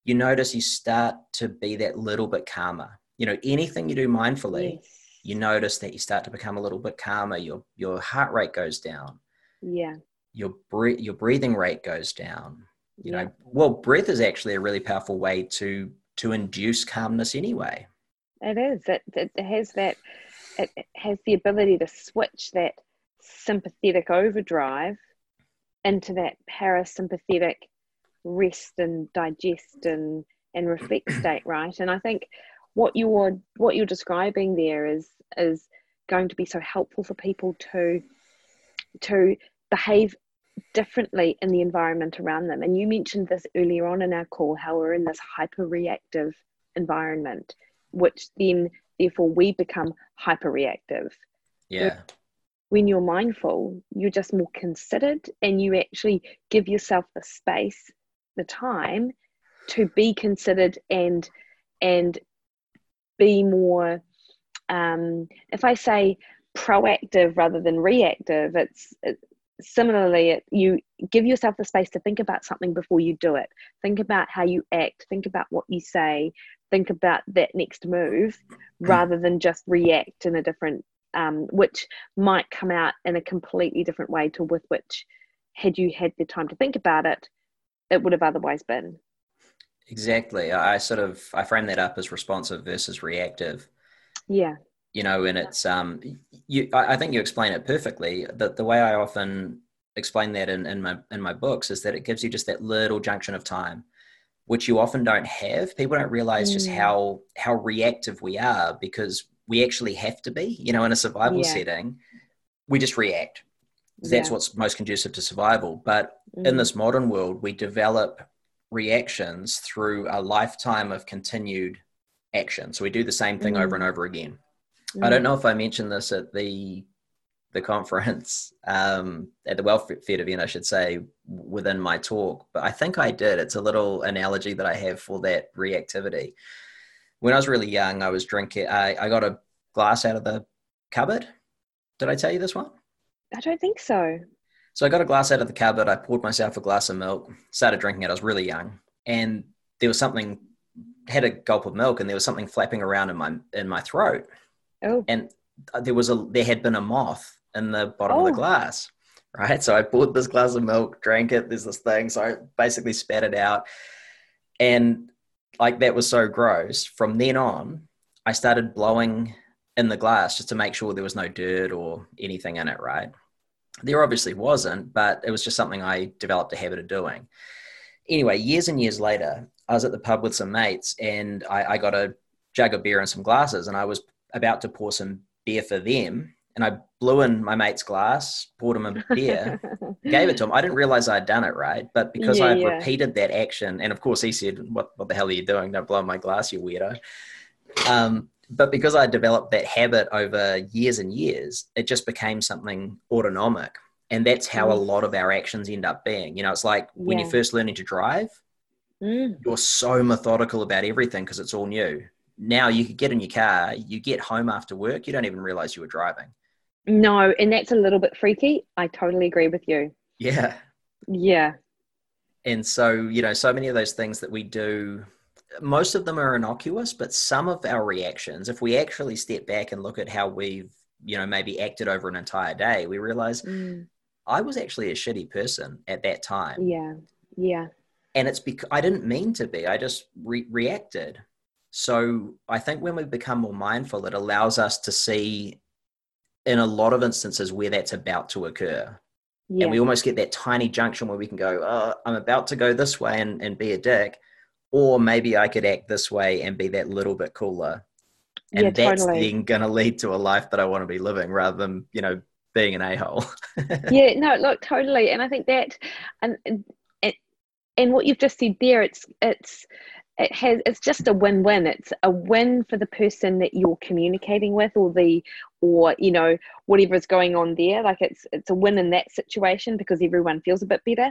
you notice you start to be that little bit calmer. You know, anything you do mindfully, yes. you notice that you start to become a little bit calmer. Your your heart rate goes down yeah. Your breath your breathing rate goes down. You yeah. know well breath is actually a really powerful way to to induce calmness anyway. It is. It, it has that it has the ability to switch that sympathetic overdrive into that parasympathetic rest and digest and and reflect *clears throat* state right? And i think what you're what you're describing there is is going to be so helpful for people to to behave differently in the environment around them. And you mentioned this earlier on in our call how we're in this hyper reactive environment, which then therefore we become hyper reactive. Yeah. When you're mindful, you're just more considered and you actually give yourself the space, the time to be considered and and be more um, if I say proactive rather than reactive, it's it, similarly you give yourself the space to think about something before you do it. Think about how you act. Think about what you say. Think about that next move rather than just react in a different um, which might come out in a completely different way to with which had you had the time to think about it it would have otherwise been. Exactly. I sort of i frame that up as responsive versus reactive. Yeah you know, and it's um, you. I think you explain it perfectly. That the way I often explain that in, in my in my books is that it gives you just that little junction of time, which you often don't have. People don't realize mm. just how how reactive we are because we actually have to be. You know, in a survival yeah. setting, we just react. That's yeah. what's most conducive to survival. But mm. in this modern world, we develop reactions through a lifetime of continued action. So we do the same thing mm. over and over again. I don't mm. know if I mentioned this at the the conference *laughs* um, at the Well Fed event, I should say, within my talk, but I think I did. It's a little analogy that I have for that reactivity. When I was really young, I was drinking. I, I got a glass out of the cupboard. Did I tell you this one? I don't think so. So I got a glass out of the cupboard. I poured myself a glass of milk, started drinking it. I was really young, and there was something. Had a gulp of milk, and there was something flapping around in my in my throat Oh. And uh, there was a there had been a moth in the bottom oh. of the oh. glass. Right. So I poured this glass of milk, drank it, there's this thing. So I basically spat it out. And like that was so gross. From then on, I started blowing in the glass just to make sure there was no dirt or anything in it, right? There obviously wasn't, but it was just something I developed a habit of doing. Anyway, years and years later, I was at the pub with some mates and I, I got a jug of beer and some glasses and I was about to pour some beer for them and I blew in my mate's glass, poured him a beer, *laughs* gave it to him. I didn't realize I'd done it right, but because yeah, I yeah. repeated that action, and of course he said, "What what the hell are you doing? Don't blow my glass, you weirdo." Um, but because I developed that habit over years and years, it just became something autonomic, and that's how mm. a lot of our actions end up being. You know, it's like when you're first learning to drive, mm. you're so methodical about everything because it's all new now you could get in your car, you get home after work, you don't even realize you were driving. No, and that's a little bit freaky. I totally agree with you. Yeah. Yeah. And so, you know, so many of those things that we do, most of them are innocuous, but some of our reactions, if we actually step back and look at how we've, you know, maybe acted over an entire day, we realize mm. I was actually a shitty person at that time. Yeah. Yeah. And it's because I didn't mean to be, I just re- reacted. So I think when we become more mindful, it allows us to see in a lot of instances where that's about to occur. yeah and we almost get that tiny junction where we can go oh, i'm about to go this way and, and be a dick or maybe i could act this way and be that little bit cooler and Yeah, that's totally. then going to lead to a life that i want to be living rather than you know being an a-hole *laughs* yeah no look totally and i think that and and and what you've just said there it's it's it has it's just a win-win. It's a win for the person that you're communicating with or the or you know whatever is going on there. Like it's it's a win in that situation because everyone feels a bit better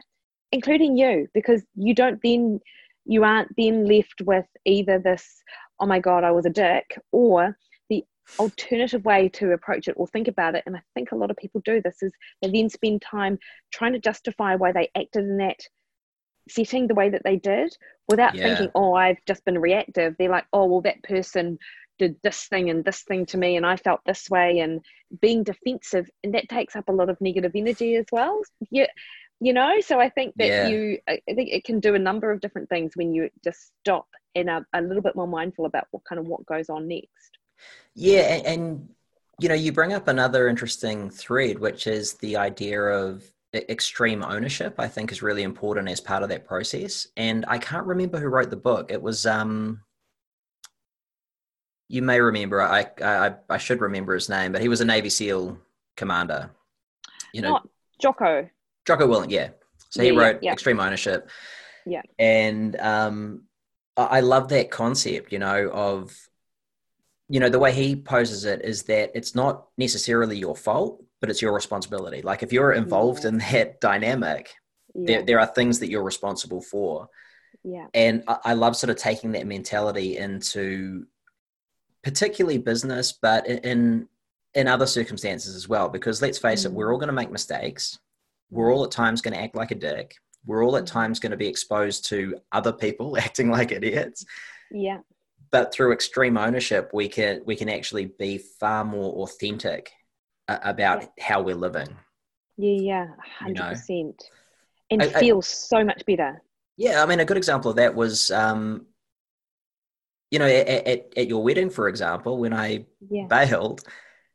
including you because you don't then you aren't then left with either this oh my god i was a dick or the alternative way to approach it or think about it. And i think a lot of people do this is they then spend time trying to justify why they acted in that setting the way that they did without Yeah. thinking oh i've just been reactive. They're like oh well that person did this thing and this thing to me and i felt this way. And being defensive and that takes up a lot of negative energy as well. Yeah you know? So i think that Yeah. you i think it can do a number of different things when you just stop and are a little bit more mindful about what kind of what goes on next. Yeah, and, and you know, you bring up another interesting thread, which is the idea of extreme ownership. I think is really important as part of that process. And I can't remember who wrote the book. It was um, you may remember. I I I should remember his name, but he was a Navy SEAL commander. You know, not jocko Jocko Willink, yeah. So he yeah, wrote yeah. Extreme Ownership. Yeah. And um, I I love that concept, you know, of, you know, the way he poses it is that it's not necessarily your fault, but it's your responsibility. Like if you're involved Yeah. in that dynamic, yeah there, there are things that you're responsible for. yeah And I, I love sort of taking that mentality into particularly business, but in, in other circumstances as well. Because let's face it, Mm. we're all going to make mistakes. We're all at times going to act like a dick. We're all at Mhm. times going to be exposed to other people *laughs* acting like idiots. yeah But through extreme ownership, we can we can actually be far more authentic about Yeah. how we're living. yeah yeah You know. 100% and I- I- so much better Yeah, I mean, a good example of that was, um, you know, at, at, at your wedding, for example, when I yeah bailed,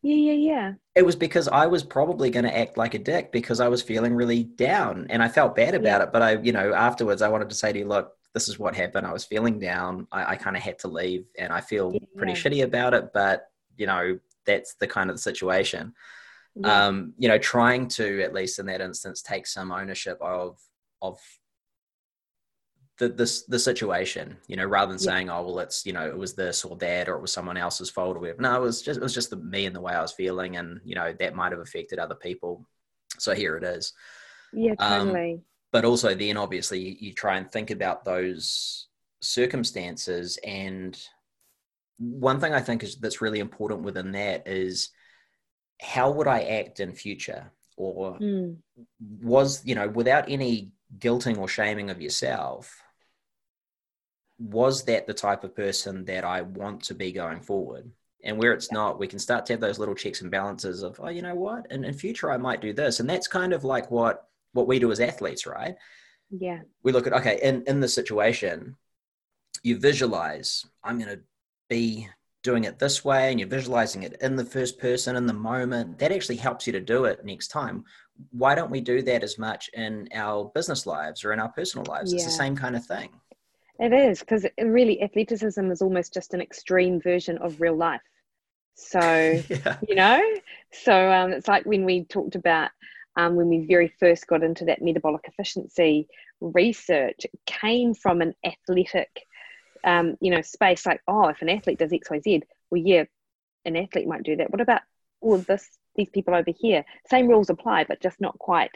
yeah yeah yeah it was because I was probably going to act like a dick because I was feeling really down and I felt bad about it. But I, you know, afterwards I wanted to say to you, look, this is what happened. I was feeling down. I, I kind of had to leave and I feel pretty Yeah. shitty about it. But, you know, that's the kind of the situation. yeah. Um, you know, trying to, at least in that instance, take some ownership of, of, the, the, the situation, you know, rather than Yeah. saying, oh, well, it's, you know, it was this or that, or it was someone else's fault or whatever. No, it was just, it was just the, me and the way I was feeling. And, you know, that might have affected other people. So here it is. yeah um, totally But also then obviously you, you try and think about those circumstances. And one thing I think is that's really important within that is how would I act in future? Or Mm, was, you know, without any guilting or shaming of yourself, was that the type of person that I want to be going forward? And where it's not, we can start to have those little checks and balances of, oh, you know what? In, in future, I might do this. And that's kind of like what what we do as athletes, right? yeah We look at, okay, in, in the situation, you visualize, I'm going to be doing it this way, and you're visualizing it in the first person in the moment. That actually helps you to do it next time. Why don't we do that as much in our business lives or in our personal lives? It's the same kind of thing. It is because really athleticism is almost just an extreme version of real life. So *laughs* yeah. you know, so um, it's like when we talked about um, when we very first got into that metabolic efficiency research, it came from an athletic, um, you know, space. Like, oh, if an athlete does X, Y, Z, well, yeah, an athlete might do that. What about all of this? These people over here, same rules apply, but just not quite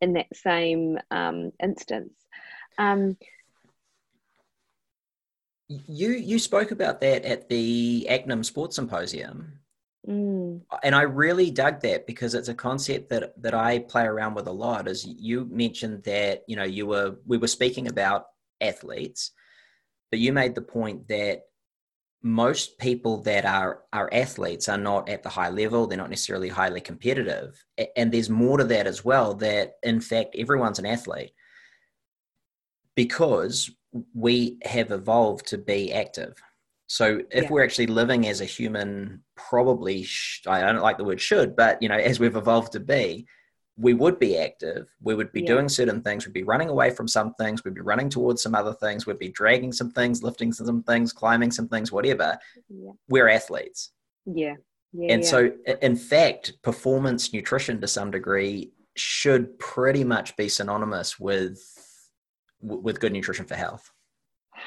in that same um, instance. Um, You you spoke about that at the Acnum Sports Symposium. mm, and I really dug that because it's a concept that that I play around with a lot. As you mentioned that you know you were we were speaking about athletes, but you made the point that most people that are are athletes are not at the high level. They're not necessarily highly competitive, and there's more to that as well. That in fact everyone's an athlete because we have evolved to be active. So if Yeah. we're actually living as a human, probably sh- I don't like the word should, but you know, as we've evolved to be, we would be active. We would be Yeah. doing certain things. We'd be running away from some things. We'd be running towards some other things. We'd be dragging some things, lifting some things, climbing some things, whatever. Yeah. We're athletes. Yeah. Yeah. And so, in fact, performance nutrition to some degree should pretty much be synonymous with with good nutrition for health.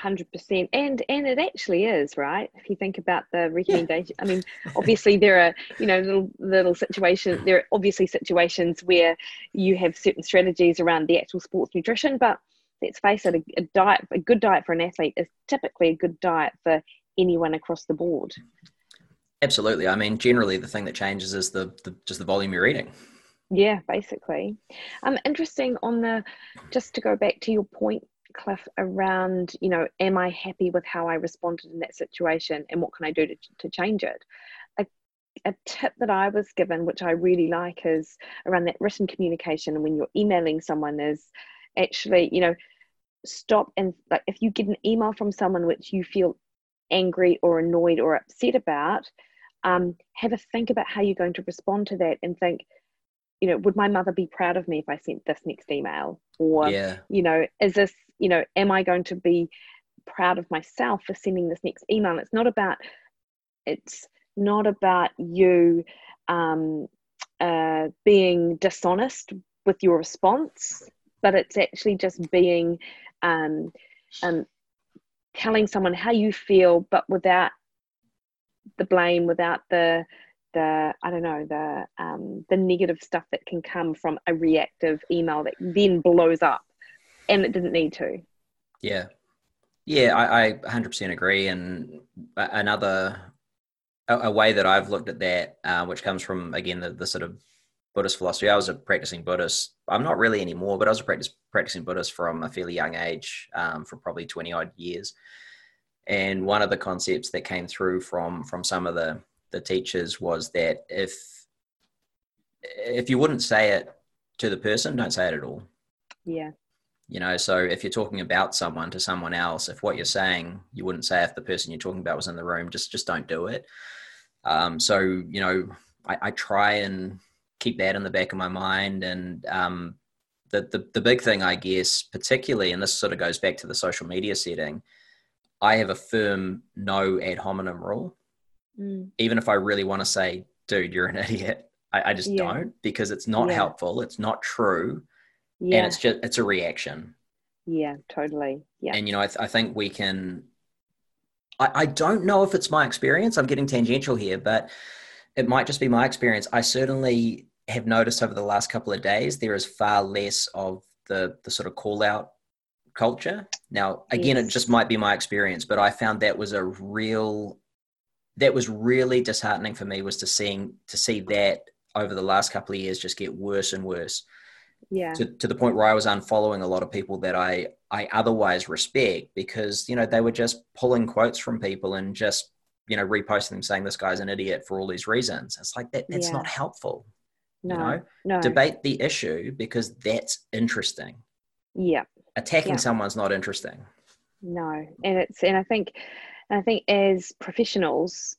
Hundred percent, and and it actually is right. If you think about the recommendation, I mean, obviously there are you know little little situations. There are obviously situations where you have certain strategies around the actual sports nutrition, but let's face it, a, a diet, a good diet for an athlete is typically a good diet for anyone across the board. Absolutely. I mean, generally, the thing that changes is the, the just the volume you're eating. Yeah, basically. Um, interesting on the, just to go back to your point, Cliff, around, you know, am I happy with how I responded in that situation and what can I do to, to change it? A, a tip that I was given, which I really like, is around that written communication. And when you're emailing someone, is actually, you know, stop and like if you get an email from someone which you feel angry or annoyed or upset about, um, have a think about how you're going to respond to that and think, you know, would my mother be proud of me if I sent this next email? Or, yeah. you know, is this, you know, am I going to be proud of myself for sending this next email? It's not about, it's not about you um, uh, being dishonest with your response, but it's actually just being, um, um, telling someone how you feel, but without the blame, without the, the I don't know the um, the negative stuff that can come from a reactive email that then blows up, and it didn't need to. Yeah. Yeah, I, I 100% agree. And another, a, a way that I've looked at that, uh, which comes from, again, the, the sort of Buddhist philosophy. I was a practicing Buddhist. I'm not really anymore, but I was a practice, practicing Buddhist from a fairly young age, um, for probably 20 odd years. And one of the concepts that came through from from some of the the teachers was that if if you wouldn't say it to the person, don't say it at all Yeah, you know so if you're talking about someone to someone else if what you're saying you wouldn't say if the person you're talking about was in the room just just don't do it. Um, so you know I, I try and keep that in the back of my mind. And um, the, the the big thing i guess particularly and this sort of goes back to the social media setting i have a firm no ad hominem rule. Mm, even if i really want to say dude you're an *laughs* idiot i, I just Yeah. don't because it's not Yeah. helpful it's not true yeah, and it's just it's a reaction. Yeah, totally. Yeah, and you know I, th- I think we can I, I don't know if it's my experience. I'm getting tangential here but it might just be my experience. I certainly have noticed over the last couple of days there is far less of the the sort of call out culture. Now again it just might be my experience but i found that was a real that was really disheartening for me was to seeing to see that over the last couple of years just get worse and worse yeah, to, to the point where I was unfollowing a lot of people that I I otherwise respect because you know they were just pulling quotes from people and just you know reposting them saying this guy's an idiot for all these reasons. It's like that that's Yeah. not helpful. no, You know, no, debate the issue because that's interesting. yeah, Attacking Yeah. someone's not interesting. no, and it's and I think, and I think as professionals,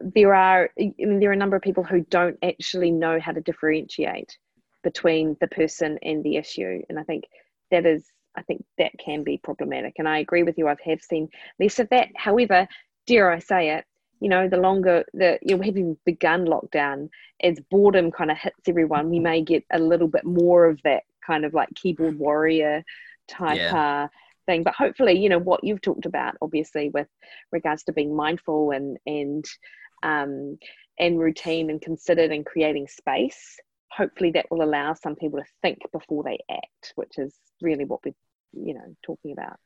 there are I mean there are a number of people who don't actually know how to differentiate between the person and the issue, and I think that is I think that can be problematic. And I agree with you. I've have seen less of that. However, dare I say it, you know, the longer that you know, having begun lockdown, as boredom kind of hits everyone, we may get a little bit more of that kind of like keyboard warrior type uh, thing. But hopefully, you know, what you've talked about, obviously, with regards to being mindful and and um, and routine and considered and creating space. Hopefully, that will allow some people to think before they act, which is really what we're, you know, talking about.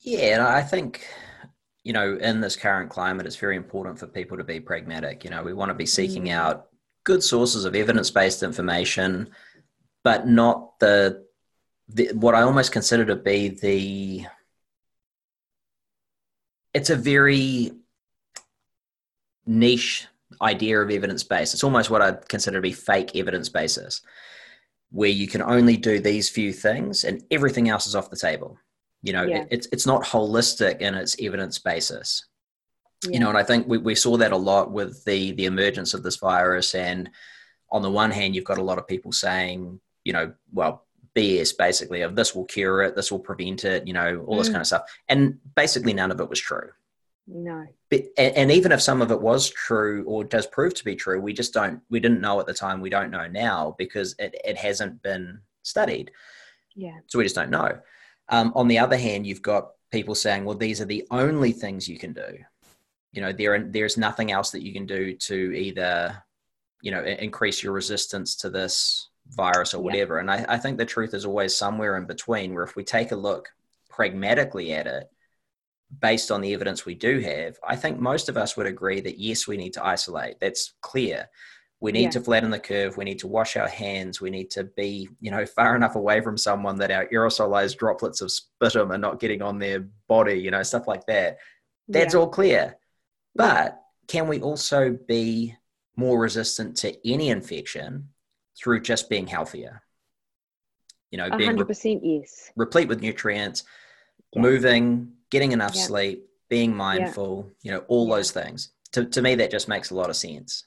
Yeah, and I think you know in this current climate, it's very important for people to be pragmatic. You know, we want to be seeking Mm. out good sources of evidence-based information, but not the, the what I almost consider to be the. It's a very niche idea of evidence based. It's almost what I consider to be fake evidence basis, where you can only do these few things and everything else is off the table. You know, Yeah. it, it's it's not holistic in its evidence basis. Yeah. You know, and I think we, we saw that a lot with the the emergence of this virus and on the one hand, you've got a lot of people saying, you know, well, BS basically of this will cure it, this will prevent it, you know, all this Mm. kind of stuff. And basically, none of it was true. No. But, and, and even if some of it was true or does prove to be true, we just don't, we didn't know at the time, we don't know now because it, it hasn't been studied. Yeah. So we just don't know. Um, on the other hand, you've got people saying, well, these are the only things you can do. You know, there there's nothing else that you can do to either, you know, increase your resistance to this virus or Yeah. whatever. And I, I think the truth is always somewhere in between, where if we take a look pragmatically at it, based on the evidence we do have, I think most of us would agree that yes, we need to isolate. That's clear. We need Yeah. to flatten the curve. We need to wash our hands. We need to be, you know, far enough away from someone that our aerosolized droplets of sputum are not getting on their body, you know, stuff like that. That's yeah. all clear. But can we also be more resistant to any infection through just being healthier? You know, being hundred re- yes. replete with nutrients, Yeah. moving, getting enough Yeah. sleep, being mindful, you know, all Yeah. those things. To, to me, that just makes a lot of sense.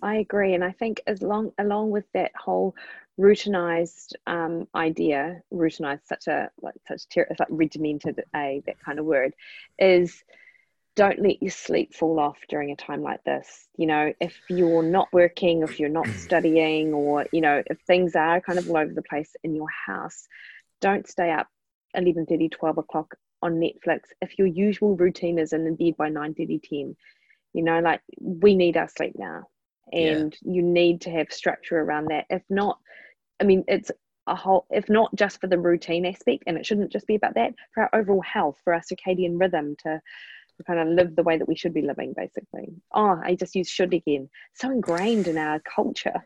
I agree, and I think as long along with that whole routinized um, idea, routinized such a like such ter- it's like regimented a that kind of word, is don't let your sleep fall off during a time like this. You know, if you're not working, if you're not *clears throat* studying, or you know, if things are kind of all over the place in your house, don't stay up 11 12 o'clock on Netflix if your usual routine is in bed by 9 10 you know like we need our sleep now Yeah. and you need to have structure around that. If not i mean it's a whole if not just for the routine aspect and it shouldn't just be about that for our overall health for our circadian rhythm to, to kind of live the way that we should be living basically. Oh i just use should again. So ingrained in our culture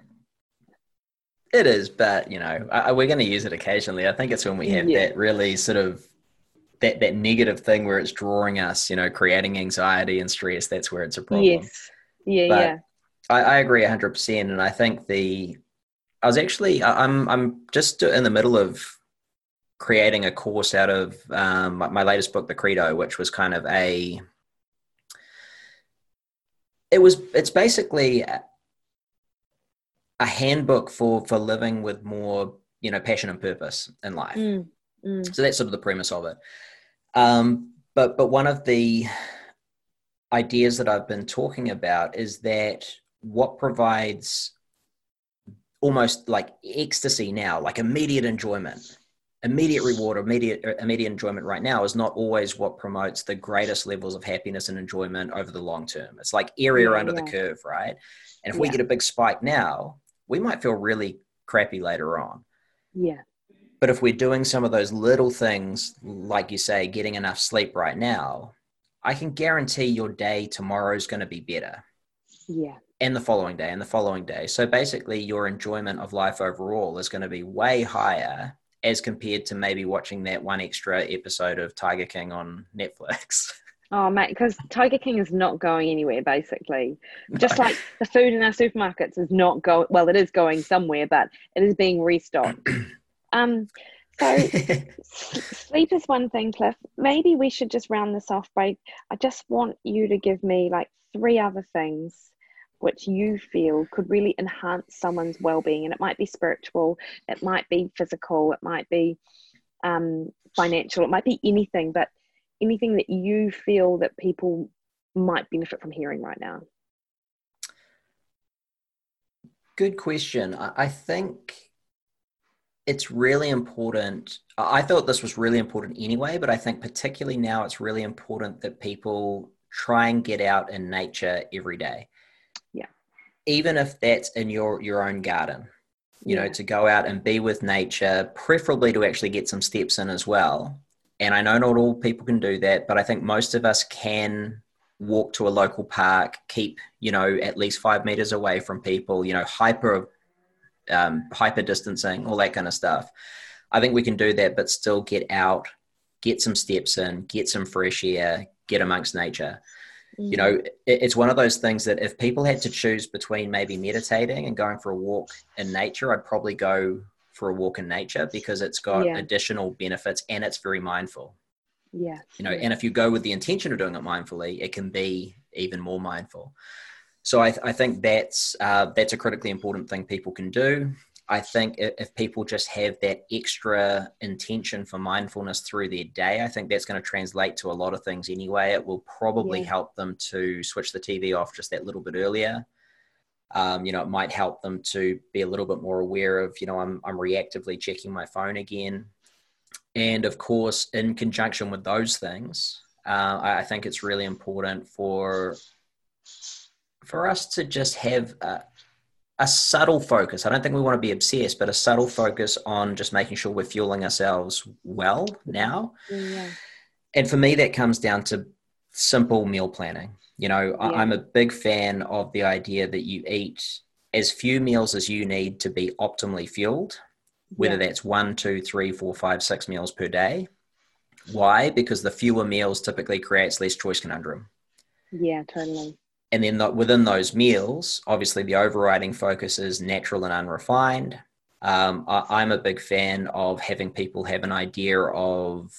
It is, but you know, I, we're going to use it occasionally. I think it's when we have Yeah. that really sort of that that negative thing where it's drawing us, you know, creating anxiety and stress. That's where it's a problem. yes yeah But- yeah I, I agree hundred percent, and I think the I was actually I'm I'm just in the middle of creating a course out of um, my, my latest book, The Credo, which was kind of a it was it's basically a, handbook for for living with more you know passion and purpose in life. Mm, mm, So that's sort of the premise of it. Um, but but one of the ideas that I've been talking about is that what provides almost like ecstasy now, like immediate enjoyment, immediate reward, immediate immediate enjoyment right now is not always what promotes the greatest levels of happiness and enjoyment over the long term. It's like area Yeah, under the curve, right? And if we get a big spike now, we might feel really crappy later on. yeah But if we're doing some of those little things, like you say, getting enough sleep right now, I can guarantee your day tomorrow is going to be better, yeah and the following day, and the following day. So basically, your enjoyment of life overall is going to be way higher as compared to maybe watching that one extra episode of Tiger King on Netflix. *laughs* Oh, mate, because Tiger King is not going anywhere, basically. Just like the food in our supermarkets is not going, well, it is going somewhere, but it is being restocked. *clears throat* Um, so sleep is one thing, Cliff. Maybe we should just round this off by, I just want you to give me like three other things which you feel could really enhance someone's well-being. And it might be spiritual, it might be physical, it might be um, financial, it might be anything, but anything that you feel that people might benefit from hearing right now. Good question. I think it's really important. I I thought this was really important anyway, but I think particularly now it's really important that people try and get out in nature every day. Yeah. Even if that's in your your own garden. You know, to go out and be with nature, preferably to actually get some steps in as well. And I know not all people can do that, but I think most of us can walk to a local park, keep, you know, at least five meters away from people, you know, hyper um, hyper distancing, all that kind of stuff. I think we can do that, but still get out, get some steps in, get some fresh air, get amongst nature. You know, it, it's one of those things that if people had to choose between maybe meditating and going for a walk in nature, I'd probably go for a walk in nature because it's got Yeah. additional benefits and it's very mindful yeah, you know and if you go with the intention of doing it mindfully it can be even more mindful so I, I think that's uh, that's a critically important thing people can do. I think if people just have that extra intention for mindfulness through their day, I think that's going to translate to a lot of things anyway. It will probably yeah. help them to switch the TV off just that little bit earlier. Um, you know, it might help them to be a little bit more aware of, you know, I'm, I'm reactively checking my phone again. And of course, in conjunction with those things, uh, I, I think it's really important for for us to just have a, a subtle focus. I don't think we want to be obsessed, but a subtle focus on just making sure we're fueling ourselves well now. Yeah. And for me, that comes down to simple meal planning. You know, yeah. I'm a big fan of the idea that you eat as few meals as you need to be optimally fueled, whether yeah. that's one, two, three, four, five, six meals per day. Why? Because the fewer meals typically creates less choice conundrum. Yeah, totally and then the, within those meals, obviously the overriding focus is natural and unrefined. Um, I, am a big fan of having people have an idea of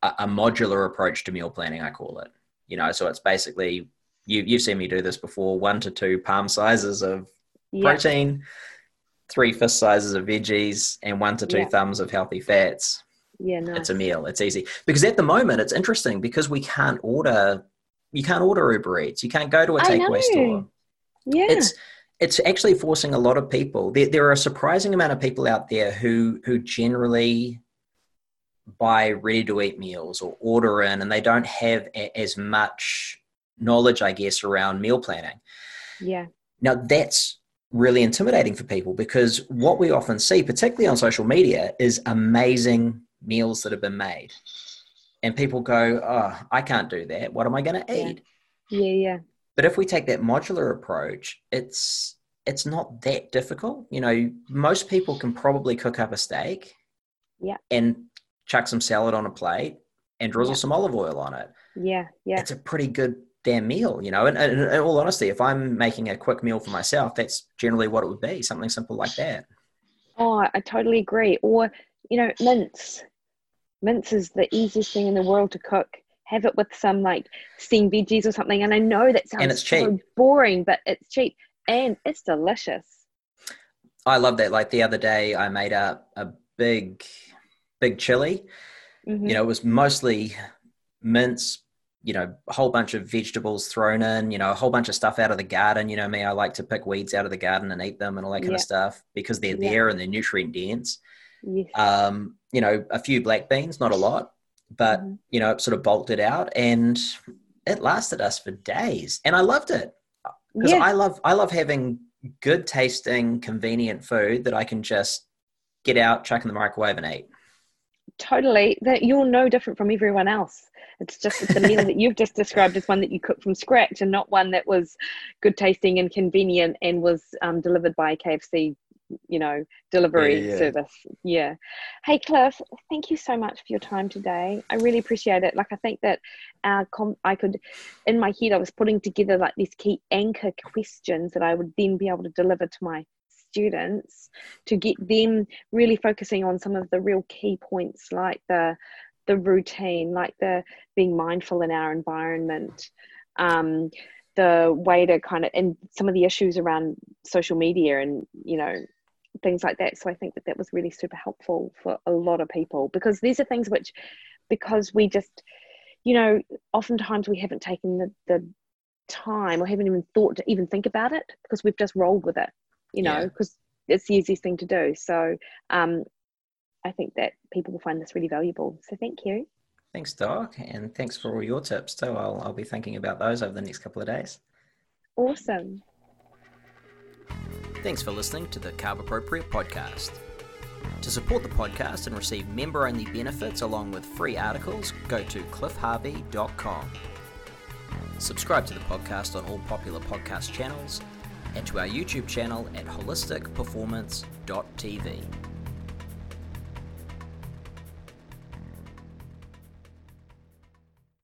a, a, modular approach to meal planning. I call it. You know, so it's basically you, you've seen me do this before: one to two palm sizes of yeah. protein, three fist sizes of veggies, and one to two yeah. thumbs of healthy fats. Yeah, nice. it's a meal. It's easy because at the moment it's interesting because we can't order you can't order Uber Eats. You can't go to a takeaway store. Yeah. It's it's actually forcing a lot of people. There, there are a surprising amount of people out there who who generally buy ready to eat meals or order in, and they don't have a, as much knowledge, I guess, around meal planning. Yeah. Now that's really intimidating for people because what we often see, particularly on social media, is amazing meals that have been made and people go, "Oh, I can't do that. What am I going to eat?" Yeah. yeah, yeah. But if we take that modular approach, it's it's not that difficult. You know, most people can probably cook up a steak, yeah, and chuck some salad on a plate and drizzle yeah. some olive oil on it. Yeah, yeah. It's a pretty good damn meal, you know. And, and, in all honesty, if I'm making a quick meal for myself, that's generally what it would be, something simple like that. Oh, I totally agree. Or you know, mince mince is the easiest thing in the world to cook. Have it with some like steamed veggies or something. And I know that sounds and it's cheap. so boring, but it's cheap and it's delicious. I love that. Like the other day, I made a, a big, big chili. Mm-hmm. You know, it was mostly mince, you know, a whole bunch of vegetables thrown in, you know, a whole bunch of stuff out of the garden. You know, me, I like to pick weeds out of the garden and eat them and all that kind yeah. of stuff because they're yeah. there and they're nutrient dense. Um, you know, a few black beans, not a lot, but mm-hmm. you know, it sort of bulked it out, and it lasted us for days, and I loved it because. I love I love having good tasting, convenient food that I can just get out, chuck in the microwave, and eat. Totally, that you're no different from everyone else. It's just the meal that you've just described as one that you cooked from scratch, and not one that was good tasting and convenient and was um, delivered by KFC you know delivery yeah, yeah. service yeah hey cliff thank you so much for your time today i really appreciate it like i think that our com- i could in my head i was putting together like these key anchor questions that i would then be able to deliver to my students to get them really focusing on some of the real key points like the the routine like the being mindful in our environment um, the way to kind of and some of the issues around social media and you know things like that. So I think that that was really super helpful for a lot of people because these are things which, because we just, you know, oftentimes we haven't taken the, the time or haven't even thought to even think about it because we've just rolled with it, you know, because yeah. it's the easiest thing to do. So um, I think that people will find this really valuable. So thank you. Thanks, Doc, and thanks for all your tips too. I'll, I'll be thinking about those over the next couple of days. Awesome. Thanks for listening to the Carb Appropriate podcast. To support the podcast and receive member only benefits along with free articles, go to cliffharvey.com. Subscribe to the podcast on all popular podcast channels and to our YouTube channel at holisticperformance.tv.